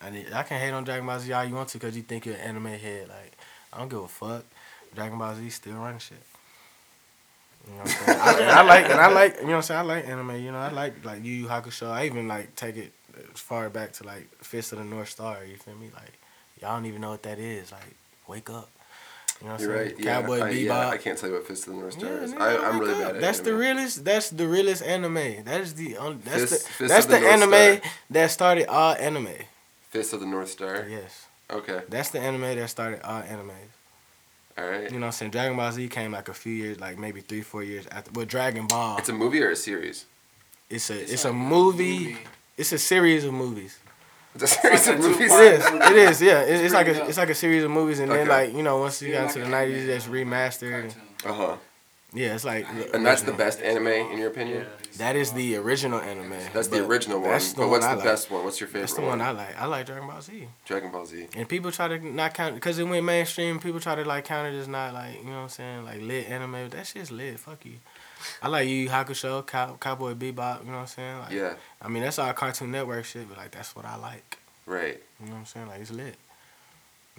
I need, I can hate on Dragon Ball Z all you want to because you think you're an anime head like I don't give a fuck Dragon Ball Z still running shit. You know what I'm saying? I, and I like and I like you know what I'm saying. I like anime. You know, I like like Yu Yu Hakusho. I even like take it as far back to like Fist of the North Star. You feel me? Like y'all don't even know what that is. Like wake up. You know what I'm You're saying? right. Yeah. Cowboy I, Bebop. yeah, I can't tell you what Fist of the North Star Yeah, is. I, I'm really bad at it. That's the realest. That's the realest anime. That is the only. That's Fist- the Fist that's the the, anime Star. that started all anime. Fist of the North Star. Yes, Okay. that's the anime that started all anime. All right. You know what I'm saying? Dragon Ball Z came like a few years, like maybe three, four years after. But Dragon Ball, It's a movie or a series? it's a it's, It's a a movie. movie. It's a series of movies. It's a series like of a movies. two-part- It is. It is. Yeah. It, it's like a it's like a series of movies, and then like you know once you Yeah, got like into the '90s, anime, that's uh, remastered. Uh huh. Yeah, it's like And that's the best anime in your opinion. That is the original anime. That's the original one. That's the but one what's I the like. best one? What's your favorite That's the one I like. I like Dragon Ball Z. Dragon Ball Z. And people try to not count because it went mainstream. People try to like count it as not like you know what I'm saying, like lit anime. That shit's lit. Fuck you. I like Yu Yu Hakusho, Cow, Cowboy Bebop. You know what I'm saying? Like, Yeah. I mean that's all Cartoon Network shit, but like that's what I like. Right. You know what I'm saying? Like it's lit.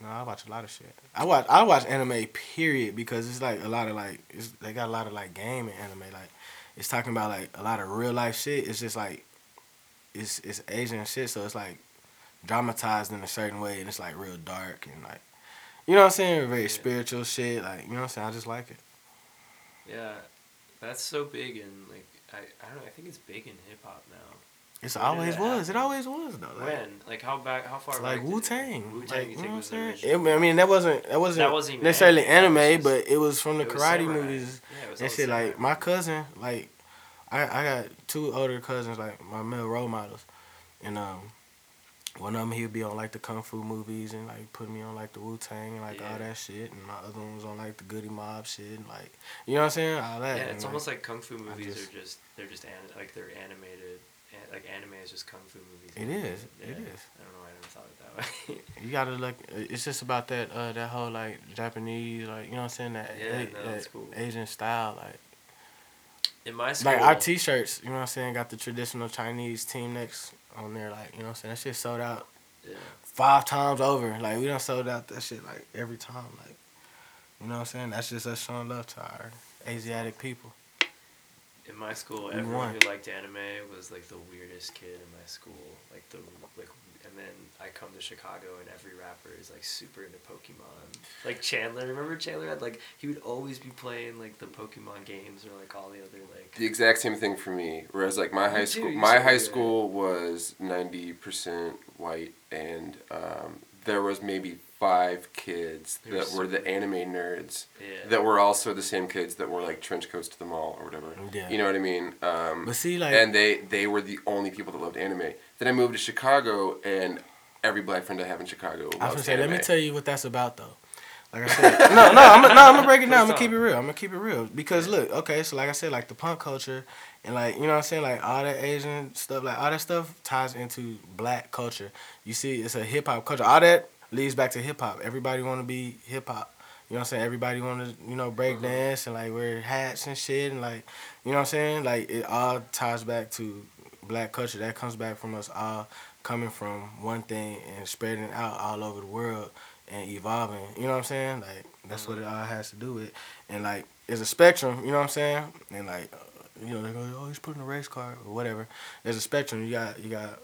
No, I watch a lot of shit. I watch I watch anime period because it's like a lot of like it's, they got a lot of like game and anime like it's talking about like a lot of real life shit. It's just like it's it's Asian shit, so it's like dramatized in a certain way and it's like real dark and like you know what I'm saying? Very Yeah. spiritual shit. Like you know what I'm saying? I just like it. Yeah, that's so big in like I, I don't know. I think it's big in hip hop now. It's always was. It always was though. Like, when like how back how far like Wu Tang. Wu-Tang, Like, you you know what I'm was? It- I mean, that wasn't that wasn't, That wasn't necessarily anime, that was just- but it was from the was karate samurai. movies Yeah, it was and shit. Like my cousin, like I I got two older cousins, like my male role models, and um. One of them he'd be on like the kung fu movies and like put me on like the Wu Tang and like all that shit, and my other one was on like the Goodie Mob shit and like you know what I'm saying, all that. Yeah, and, it's almost like kung fu movies just- are just they're just an, like they're animated. Like anime is just kung fu movies. It is, Yeah, it is. I don't know why I never thought of it that way. You gotta look. It's just about that uh, that whole like Japanese like you know what I'm saying that, Yeah, A- no, that cool. Asian style like In my school, like our T-shirts. You know what I'm saying got the traditional Chinese team necks on there. Like you know what I'm saying that shit sold out yeah. five times over. Like we done sold out that shit like every time. Like you know what I'm saying that's just us showing love to our Asiatic people. In my school, everyone won. who liked anime was like the weirdest kid in my school. Like the like, and then I come to Chicago and every rapper is like super into Pokemon. Like Chandler, remember Chandler had like he would always be playing like the Pokemon games or like all the other like. The exact same thing for me. Whereas like my high school, my high school was ninety percent white, and um, there was maybe five kids They that were the anime nerds Yeah. that were also the same kids that were like trench coats to the mall or whatever. Yeah. You know what I mean? Um, But see like and they they were the only people that loved anime. Then I moved to Chicago, and every black friend I have in Chicago I was gonna say, anime. let me tell you what that's about though. Like I said, no, no, I'm no, I'm gonna break it down. I'm gonna keep it real. I'm gonna keep it real because look, okay, so like I said, like the punk culture and like you know what I'm saying, like all that Asian stuff, like all that stuff ties into black culture. You see, it's a hip hop culture. All that leads back to hip hop. Everybody want to be hip hop. You know what I'm saying? Everybody want to, you know, break Uh-huh. dance and like wear hats and shit and like, you know what I'm saying? Like it all ties back to black culture. That comes back from us all coming from one thing and spreading out all over the world and evolving. You know what I'm saying? Like that's what it all has to do with. And like it's a spectrum. You know what I'm saying? And like, uh, you know, they go, oh, he's putting a race car or whatever. There's a spectrum. You got you got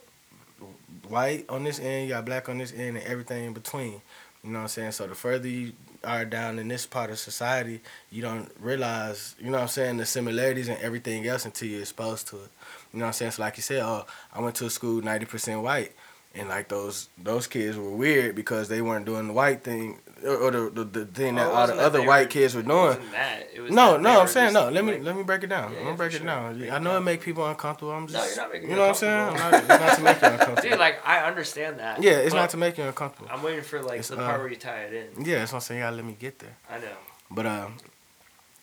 white on this end, you got black on this end, and everything in between. You know what I'm saying? So the further you are down in this part of society, you don't realize, you know what I'm saying, the similarities and everything else until you're exposed to it. You know what I'm saying? So like you said, oh, I went to a school 90% white. And like those those kids were weird because they weren't doing the white thing or, the, the the thing that Oh, all the that other white were- kids were It doing. wasn't that. It was No, no, I'm saying no. Let me like- let me break it down. Yeah, I'm gonna break for it down. Break I it know it down. make people uncomfortable. I'm No, just you're not making you know what I'm saying. I'm not, it's not to make you uncomfortable. Dude, like I understand that. yeah, it's not to make you uncomfortable. I'm waiting for like It's, the uh, part where you tie it in. Yeah, that's what I'm saying. You gotta let me get there. I know. But um,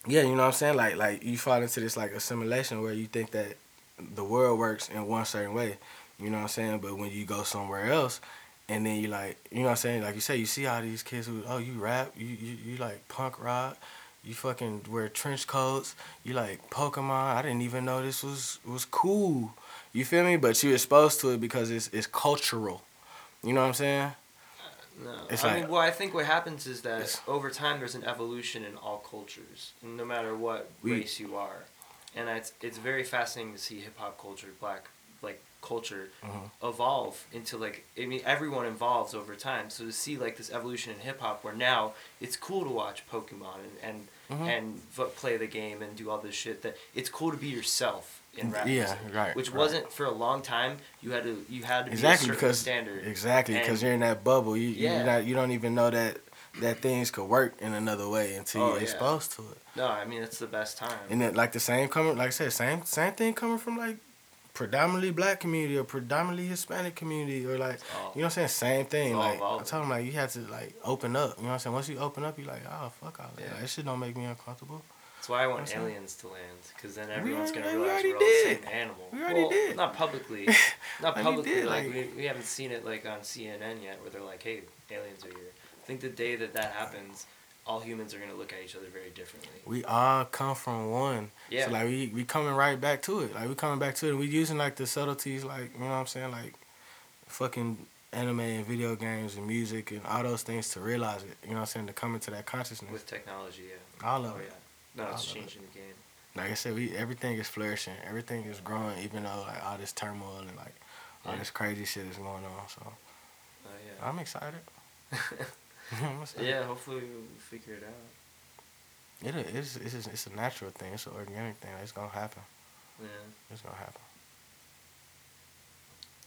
yeah, you know what I'm saying. Like like you fall into this like assimilation where you think that the world works in one certain way. You know what I'm saying. But when you go somewhere else, and then you like, you know what I'm saying. Like you say, you see all these kids who, oh, you rap, you you, you like punk rock. You fucking wear trench coats. You like Pokemon. I didn't even know this was was cool. You feel me? But you exposed to it because it's it's cultural. You know what I'm saying? No, It's I like- mean, well, I think what happens is that over time there's an evolution in all cultures, no matter what We- race you are, and it's it's very fascinating to see hip hop culture, black like culture, Mhm. evolve into like I mean everyone evolves over time. So to see like this evolution in hip hop, where now it's cool to watch Pokemon and and, Mhm. and vo- play the game and do all this shit. That it's cool to be yourself in rap. Yeah, right, Which right. wasn't for a long time. You had to you had to exactly be because standard. exactly because you're in that bubble. You Yeah. you not you don't even know that that things could work in another way until Oh, you're yeah. exposed to it. No, I mean it's the best time. And then like the same coming, like I said, same same thing coming from like predominantly black community or predominantly Hispanic community or like all- you know what I'm saying. Same thing. all Like I told him like you have to like open up. You know what I'm saying. Once you open up, you're like oh fuck all that. Yeah. Like, this shit don't make me uncomfortable. That's why I want that? aliens to land, because then everyone's already- gonna realize already we're all the same animal. We already well, did. Not publicly, not publicly. did, like like- we, we haven't seen it like on CNN yet, where they're like, "Hey, aliens are here." I think the day that that happens, all humans are gonna look at each other very differently. We all come from one. Yeah. So like we we coming right back to it. Like we coming back to it. We using like the subtleties, like you know what I'm saying, like fucking anime and video games and music and all those things to realize it. You know what I'm saying? To come into that consciousness. With technology, yeah. all of Oh it. yeah. No, it's All of it. changing the game. Like I said, we everything is flourishing. Everything is growing, even though like all this turmoil and like all Yeah. this crazy shit is going on. So Oh yeah. I'm excited. I'm excited. yeah. Hopefully we'll figure it out. It is. It's, it's, it's a natural thing. It's an organic thing. It's gonna happen. Yeah. It's gonna happen.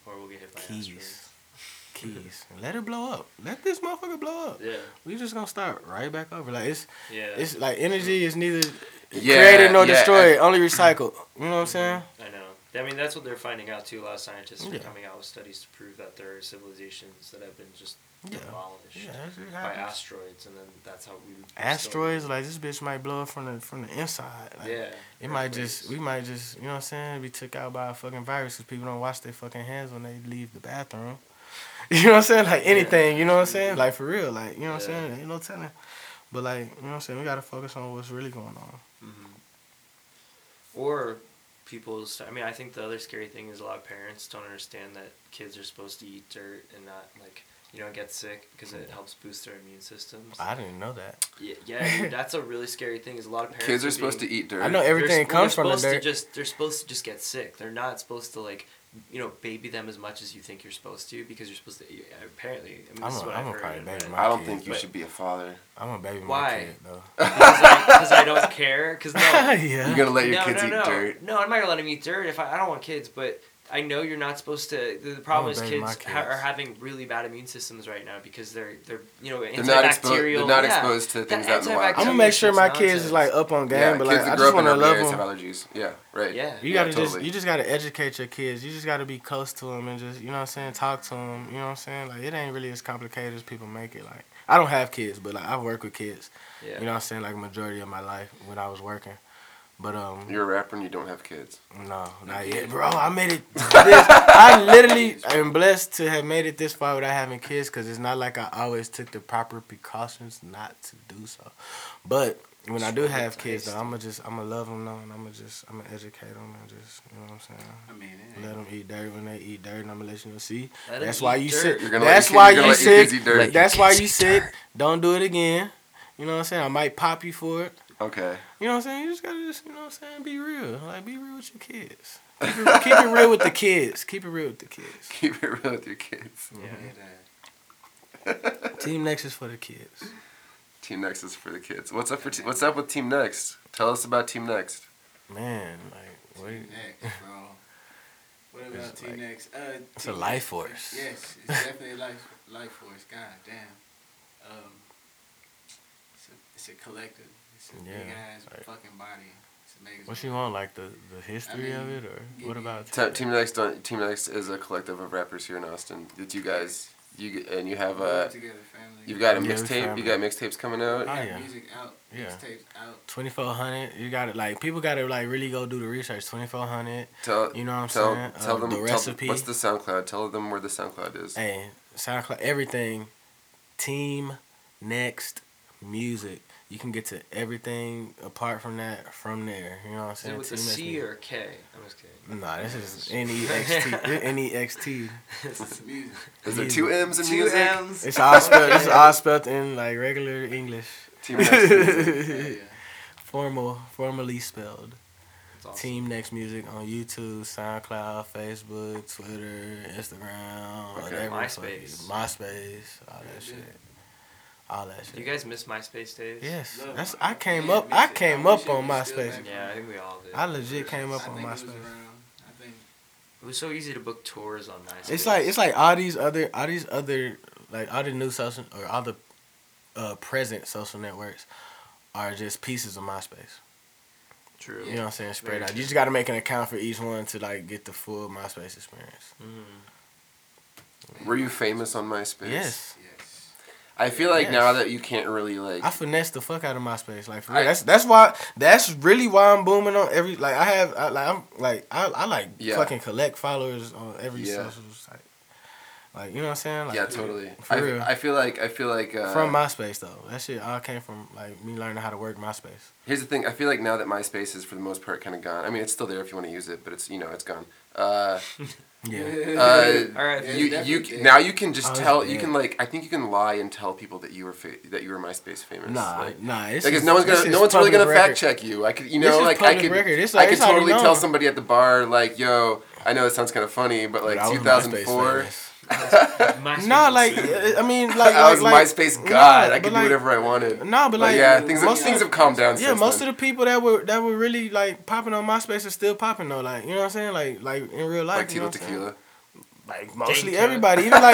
Or we'll get hit by Keys. asteroids. Keys. Let it blow up. Let this motherfucker blow up. Yeah. We just gonna start right back over. Like it's Yeah. it's like energy is neither Yeah, created nor yeah, destroyed, I- only recycled. You know what I'm saying? I know. I mean, that's what they're finding out too. A lot of scientists are coming out with studies to prove that there are civilizations that have been just Yeah. demolished Yeah, by asteroids, and then that's how we. Asteroids, like this bitch might blow up from the from the inside. Like, yeah. It might just we might just you know what I'm saying be took out by a fucking virus because people don't wash their fucking hands when they leave the bathroom. You know what I'm saying? Like anything, you know what I'm saying? Like for real, like you know what I'm Yeah. saying? Ain't no telling. But like you know what I'm saying? We gotta focus on what's really going on. Mm-hmm. Or people's I mean, I think the other scary thing is a lot of parents don't understand that kids are supposed to eat dirt and not like you don't get sick because it helps boost their immune systems. I didn't know that. Yeah, yeah, dude, that's a really scary thing. Is a lot of parents. Kids are supposed being, to eat dirt. I know everything they're, comes they're from the supposed dirt. Just they're supposed to just get sick. They're not supposed to like you know baby them as much as you think you're supposed to because you're supposed to. yeah, Apparently, I mean, I'm this is a- what I'm I've a heard. probably baby my I don't kids, think you should be a father. I'm a baby Why? my kid though. Because I, 'cause I don't care. Because no, yeah. You're gonna let your no, kids no, eat no. dirt. No, I'm not gonna let them eat dirt. If I, I don't want kids, but I know you're not supposed to. The, the oh, problem is baby my kids, ha- are having really bad immune systems right now because they're they're you know They're not exposed. They're not yeah. exposed to things That out in the wild. I'm gonna make sure my shit's kids is like up on game, yeah, but kids like that I grow just want to urban love areas them. have allergies. Yeah, right. Yeah. You gotta just totally. you just gotta educate your kids. You just gotta be close to them and just you know what I'm saying, talk to them. You know what I'm saying? Like it ain't really as complicated as people make it. Like I don't have kids, but like I work with kids. Yeah. You know what I'm saying? Like majority of my life when I was working. But um You're a rapper and you don't have kids. no, not yet, bro. I made it. This, I literally am blessed to have made it this far without having kids, because it's not like I always took the proper precautions not to do so. But when I do have kids, though, I'm gonna just I'm gonna love them though, and I'm gonna just I'm gonna educate them and just you know what I'm saying. I mean, it Let them eat dirt when they eat dirt, and I'm gonna let you know. See, Let 'em that's why you dirt. sick. You're gonna let That's why you're you gonna let your kids sick. eat dirt. Let That's why you eat sick. Don't do it again. You know what I'm saying? I might pop you for it. Okay. You know what I'm saying? You just gotta just, you know what I'm saying, be real. Like be real with your kids. Keep it, keep it real with the kids. Keep it real with the kids. Keep it real with your kids. Yeah. Team Next is for the kids. Team Next is for the kids. What's up for te- What's up with Team Next? Tell us about Team Next. Man, like what? Team Next, bro. What about It's Team like- Next? Uh, it's Team a life force. Yes, it's definitely a life life force. God damn. Um, it's a, it's a collective. It's a Yeah, big ass like- fucking body. What you want? Like the the history of mean, it, or what about? Te- Team Next. Team Next is a collective of rappers here in Austin. That you guys, you and you have a. together. You've got a Yeah, we mixtape. You got mixtapes coming out. Oh, yeah. music out. Yeah. Twenty four hundred. You got it. like people got to like really go do the research. Twenty four hundred. Tell You know what I'm tell saying? tell Uh, them the tell- what's the SoundCloud? Tell them where the SoundCloud is. Hey, SoundCloud, everything. Team Next Music. You can get to everything apart from that from there. You know what I'm Is saying? it with a Team C or a K? I'm just kidding. Nah, this is N E X T. N E X T. It's music. Is there two M's in Two music? M's. It's all spelled. It's all spelled in like regular English. Team Next music. Yeah, yeah. Formal, formally spelled. Awesome. Team Next Music on YouTube, SoundCloud, Facebook, Twitter, Instagram, Okay. whatever. MySpace. MySpace, all that Yeah, shit. Yeah. All that shit. you guys miss MySpace days? yes, Love that's. I came yeah, up. I too. came I up on was still MySpace. Yeah, I think we all did. I legit came I up on think it was MySpace. around, I think It was so easy to book tours on MySpace. It's like it's like all these other all these other like all the new social or all the uh, present social networks are just pieces of MySpace. true. You know what I'm saying? Spread Very out. true. You just got to make an account for each one to like get the full MySpace experience. Mhm. Were you famous on MySpace? Yes. I feel like Yes. now that you can't really like. I finessed the fuck out of MySpace. Like for I- real. That's that's why that's really why I'm booming on every like I have I, like I'm like I, I like Yeah. fucking collect followers on every Yeah. social site. Like you know what I'm saying? Like yeah, totally. For I, real. I feel like I feel like uh, from MySpace though. That shit all came from like me learning how to work MySpace. Here's the thing. I feel like now that MySpace is for the most part kind of gone. I mean, it's still there if you want to use it, but it's you know it's gone. Uh, Yeah. uh, All right. Yeah, you you definitely now you can just Oh, tell you can like I think you can lie and tell people that you were fa- that you were MySpace famous. Nah, like, nah. Because just- no one's gonna no one's really gonna fact check you. I could you know like I could record. It's I could it's already totally tell somebody at the bar like yo I know it sounds kind of funny but like But 2004 MySpace Nah, like I mean, like I was like, like, MySpace nah, god I could like- do whatever I wanted. Nah, but But like yeah, things have, most things have calmed down. yeah, since most then. of the people that were that were really like popping on MySpace are still popping though. Like you know what I'm saying? Like like in real life. like you know Tito saying? Tequila. Like mostly King everybody, even like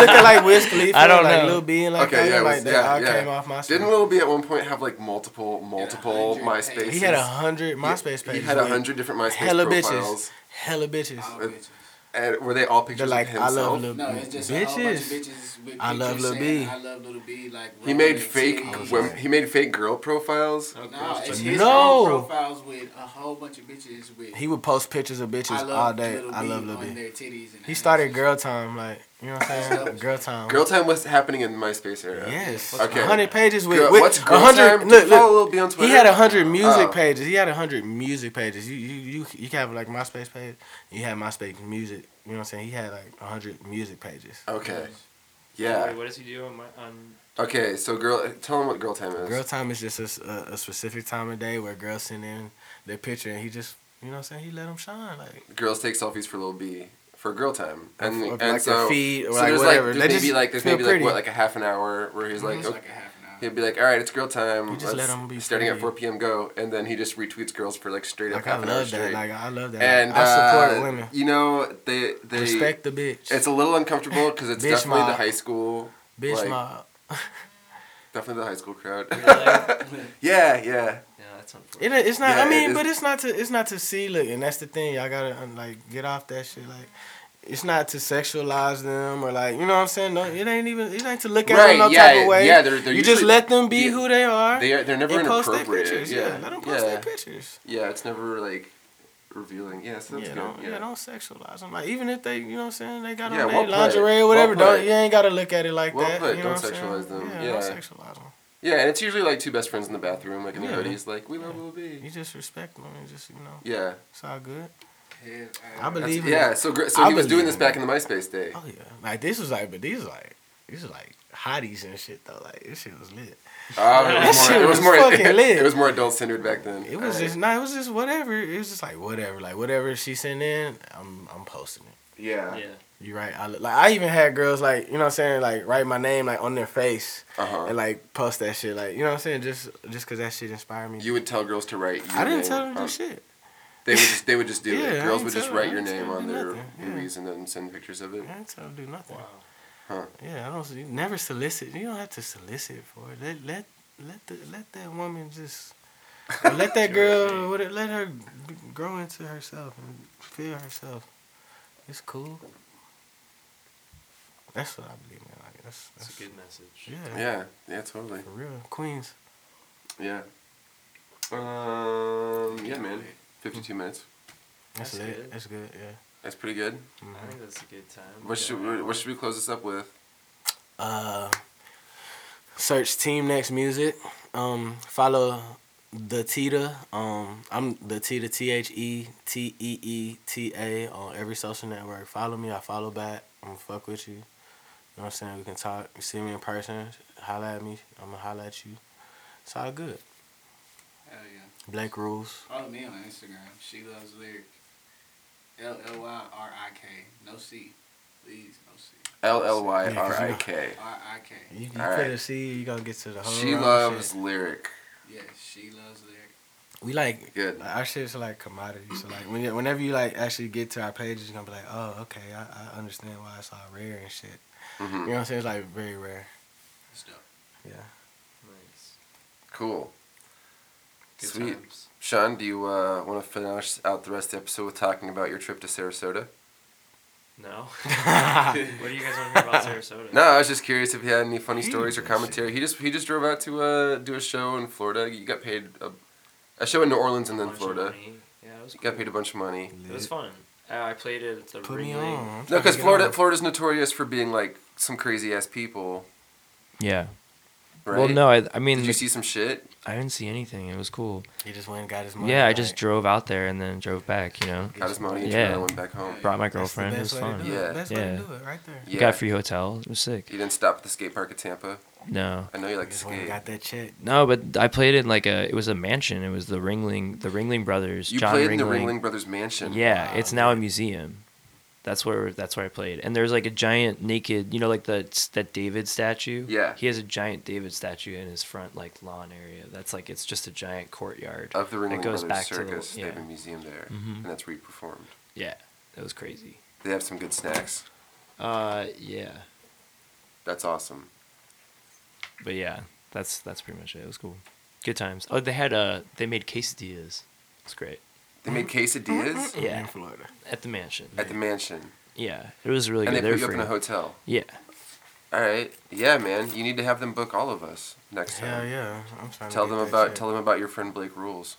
looking like Wiz Khalifa, I don't like know. Lil B and like Okay, that, yeah, like Wiz- they yeah, all yeah. came off MySpace. Didn't Lil B at one point have like multiple multiple 100 MySpaces? he had a hundred MySpace pages. He had a hundred different MySpace hella bitches. Profiles. hella bitches. All bitches. And were they all pictures They're like, of I love Lil No, it's just a whole bunch of bitches. bitches with I love pictures Lil saying, B. I love Lil B. Like he made fake. titties. He made fake girl profiles. Oh, No, it's his No. profiles with a whole bunch of bitches with. He would post pictures of bitches all day. I I B love Lil on B. their titties and He started girl time like You know what I'm saying? Girl time. Girl time was happening in the MySpace era. Yes. Okay. Okay. hundred pages with, Girl- with what's girl 100 time? Look, Do look. Lil B on Twitter? He had a hundred music Oh. pages. He had a hundred music pages. You you you you can have like MySpace page. You had MySpace music. You know what I'm saying? He had like a hundred music pages. Okay. Wait, Yeah. what does he do on my on? Okay. So girl, tell him what girl time is. Girl time is just a specific time of day where girls send in their picture and he just you know what I'm saying? He let them shine like. Girls take selfies for Lil B for girl time, and Or and like so, their feet or so like there's whatever. like there's just maybe like there's feel maybe like what like a half an hour where he's like okay, like a half an hour. he'll be like all right it's girl time You just let let's- be starting at 4 p.m. go and then he just retweets girls for like straight up Like I half an hour love that. straight. Like I love that. and I support uh, women. You know they they Respect the bitch. It's a little uncomfortable because it's Bitch definitely the high school, bitch like, mob. definitely the high school crowd. Yeah, yeah. yeah, that's unfortunate. It, it's not. Yeah, I mean, it is- but it's not to. It's not to see. Look, and that's the thing. Y'all gotta like get off that shit. Like, it's not to sexualize them or like you know what I'm saying. No, it ain't even. It ain't to look at Right, them no yeah, type of way. yeah, they're- they're you just let them be yeah, who they are. They are, they're never and post their inappropriate. pictures. yeah, Yeah, let them post yeah. their pictures. Yeah, it's never like revealing. Yeah, so that's yeah, good. don't, yeah. yeah. don't sexualize them. Like even if they, you know what I'm saying, they got Yeah, on well their lingerie or whatever. put. don't you ain't gotta look at it like Well that. put. You know Don't what I'm saying? sexualize them. Yeah, Yeah. don't sexualize them. Yeah, and it's usually like two best friends in the bathroom, like in Yeah. their hoodies, like we love Lil You B. just respect them and just you know, Yeah, it's all good. Yeah, I That's- believe. yeah. So so I he was doing this back in the MySpace day. Oh yeah, like this was like, but these was like, these was like hotties and shit though. Like this shit was lit. Oh, it was more. It was was more. fucking lit. It was more adult centered back then. It was Alright. just nah, it was just whatever. It was just like whatever, like whatever she sent in, I'm I'm posting it. Yeah. Yeah. You right? I like I even had girls like you know what I'm saying like write my name like on their face Uh huh. and like post that shit like you know what I'm saying just just cause that shit inspired me. You would tell girls to write. Your I didn't name tell them to on- do shit. They would just. They would just do Yeah, it. Girls didn't would just write your name on their nothing, yeah. movies and then send pictures of it. I didn't tell them do nothing. Wow. Huh. Yeah, I don't. You never solicit. You don't have to solicit for it. Let let let the let that woman just let that girl. What let her grow into herself and feel herself. It's cool. That's what I believe in. Like that's That's that's a good message. yeah, Yeah. Yeah. Totally. for real. Queens. Yeah. Um. Yeah, man. Fifty-two minutes. That's, That's lit. good. That's good. Yeah. That's pretty good. I Mhm. think that's a good time. What should we, What should we close this up with? Uh, search Team Next Music. Um, follow the Teeta. Um, I'm the Teeta T H E T E E T A on every social network. Follow me. I follow back. I'm gonna fuck with you. You know what I'm saying? We can talk. You see me in person. Holla at me. I'm gonna holla at you. It's all good. Hell yeah. Blake rules. Follow me on Instagram. She loves lyric. L L Y R I K. No C. Please, no C. L L Y R I K. R I K. You, you All put right. a C. You gonna get to the whole. She loves shit. lyric. Yes, she loves lyric. We like Good. Like, our shit's like commodity. So like when you, whenever you like actually get to our pages, you're gonna be like, oh, okay, I, I understand why it's all rare and shit. hmm You know what I'm saying? It's like very rare. It's dope. Yeah. Nice. Cool. Good Sweet. times. Sean, do you uh, want to finish out the rest of the episode with talking about your trip to Sarasota? No. what do you guys want to hear about Sarasota? No, I was just curious if he had any funny He stories or did that commentary. He just he just drove out to uh, do a show in Florida. You got paid a, a show in New Orleans and then Bunch of Florida. money. Yeah, it was You cool. got paid a bunch of money. It was fun. Uh, I played it at the Put me on. No, because to Florida on. Florida's notorious for being like some crazy ass people, Yeah. Right? Well, no, I, I mean, Did you see some shit? I didn't see anything. It was cool. He just went and got his money. Yeah, I just drove out there and then drove back. You know, Got his money and Yeah. yeah. went back home. brought my that's the girlfriend. It was best way to fun. do Yeah. it. Best way Yeah. to do it, right there. Yeah. Got a free hotel. It was sick. You didn't stop at the skate park at Tampa. No, I know you like to Just went and skate. got that check. no, but I played in like a. It was a mansion. It was the Ringling, the Ringling Brothers. You John played Ringling. in the Ringling Brothers Mansion. Yeah, Wow, it's now a museum. That's where that's where I played. And there's like a giant naked, you know, like the that David statue. Yeah. He has a giant David statue in his front like lawn area. That's like it's just a giant courtyard. Of the Ringling Brothers back to the- Circus. They have a museum there, Mhm. and that's where you performed. Yeah, that was crazy. They have some good snacks. Uh, yeah, That's awesome. but yeah, that's that's pretty much it. It was cool. Good times. Oh, they had uh, they made quesadillas. It's great They made quesadillas Yeah. In Florida. at the mansion. at the mansion, Yeah, it was really and they good. put you They're up in a free. hotel. Yeah, All right, yeah, man. You need to have them book all of us next Hell time. yeah. I'm trying Tell to them that about check. tell them about your friend Blake Rules.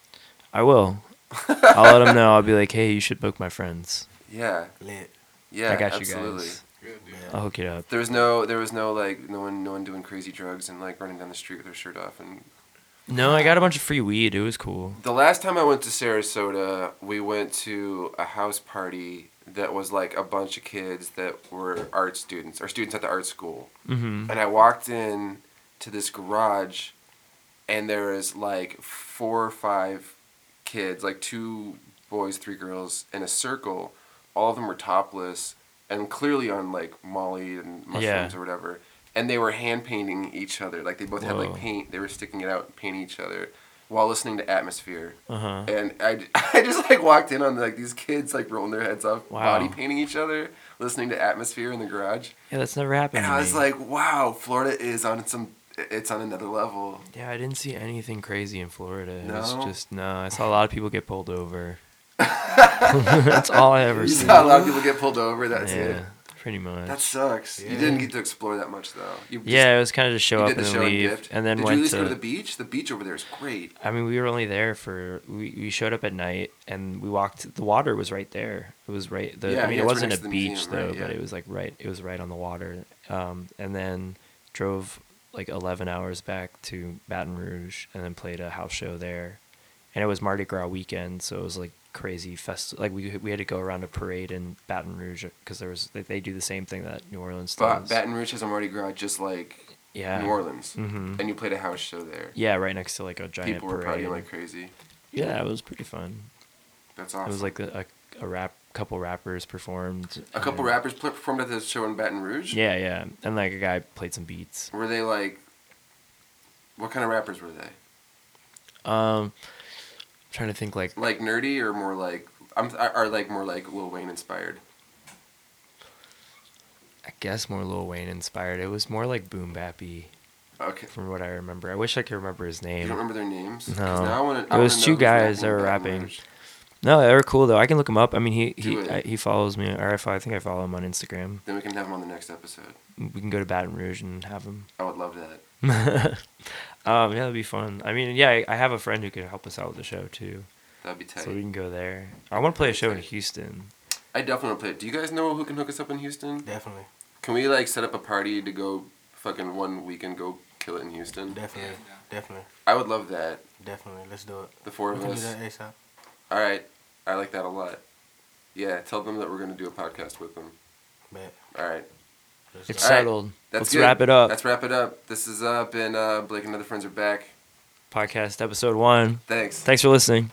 I will. I'll let them know. I'll be like, hey, you should book my friends. Yeah, Lit. yeah, I got absolutely. you guys. Real deal. I'll hook it up. There was no, there was no like, no one, no one doing crazy drugs and like running down the street with their shirt off. And No, I got a bunch of free weed. It was cool. the last time I went to Sarasota, we went to a house party that was like a bunch of kids that were art students or students at the art school. Mm-hmm. And I walked in to this garage, and there was like four or five kids, like two boys, three girls, in a circle. All of them were topless and clearly on like Molly and mushrooms Yeah. or whatever. And they were hand painting each other. Like they both had like paint. They were sticking it out, and painting each other while listening to Atmosphere. Uh huh. And I, I just like walked in on like these kids like rolling their heads off, Wow. body painting each other, listening to Atmosphere in the garage. Yeah, that's never happened. And I was me. like, wow, Florida is on some, it's on another level. yeah, I didn't see anything crazy in Florida. It was No? just no. I saw a lot of people get pulled over. that's all I ever You see. saw a lot of people get pulled over. That's yeah, it. Pretty much. That sucks. You didn't get to explore that much though. You just- yeah, it was kind of just show you up did and show and leave, gift. and then did you went at least to. go to the beach? The beach over there is great. I mean, we were only there for we, we showed up at night and we walked. The water was right there. It was right. The, Yeah, I mean, yeah, it wasn't next a beach museum, though, right, but it was like right. It was right on the water. Um, and then drove like eleven hours back to Baton Rouge and then played a house show there. And it was Mardi Gras weekend, so it was like crazy fest. Like we we had to go around a parade in Baton Rouge because there was they, they do the same thing that New Orleans But does. Baton Rouge has a Mardi Gras just like yeah. New Orleans, hmm and you played a house show there. Yeah, right next to like a giant People were parade. partying like crazy. yeah, it was pretty fun. That's awesome. It was like a, a, a rap, couple rappers performed. a couple rappers performed at the show in Baton Rouge. Yeah, yeah, and like a guy played some beats. Were they like? What kind of rappers were they? Um, trying to think like Like nerdy or more like? I'm are like more like Lil Wayne inspired. I guess more Lil Wayne inspired. It was more like boom bappy Okay. from what I remember. I wish I could remember his name. You don't remember their names? No. Now I wanna, It I was two guys that were rapping. No, they were cool though. I can look him up. I mean, he he I, he follows me, or I, I think I follow him on Instagram. Then we can have him on the next episode. We can go to Baton Rouge and have him. I would love that. um, yeah, that'd be fun. I mean, yeah, I, I have a friend who could help us out with the show too, That'd be tight. so we can go there. I want to play a show in Houston. I definitely want to play. it. Do you guys know who can hook us up in Houston? Definitely, Can we like set up a party to go fucking one weekend go kill it in Houston? definitely, Yeah. definitely, I would love that. definitely. Let's do it. The four We of can do us. that ASAP. All right. I like that a lot. Yeah, tell them that we're gonna do a podcast with them. Bet. All right. It's. All right. settled. That's Let's good. wrap it up. Let's wrap it up. This is up, and uh, Blake and other friends are back. Podcast episode one. Thanks. Thanks for listening.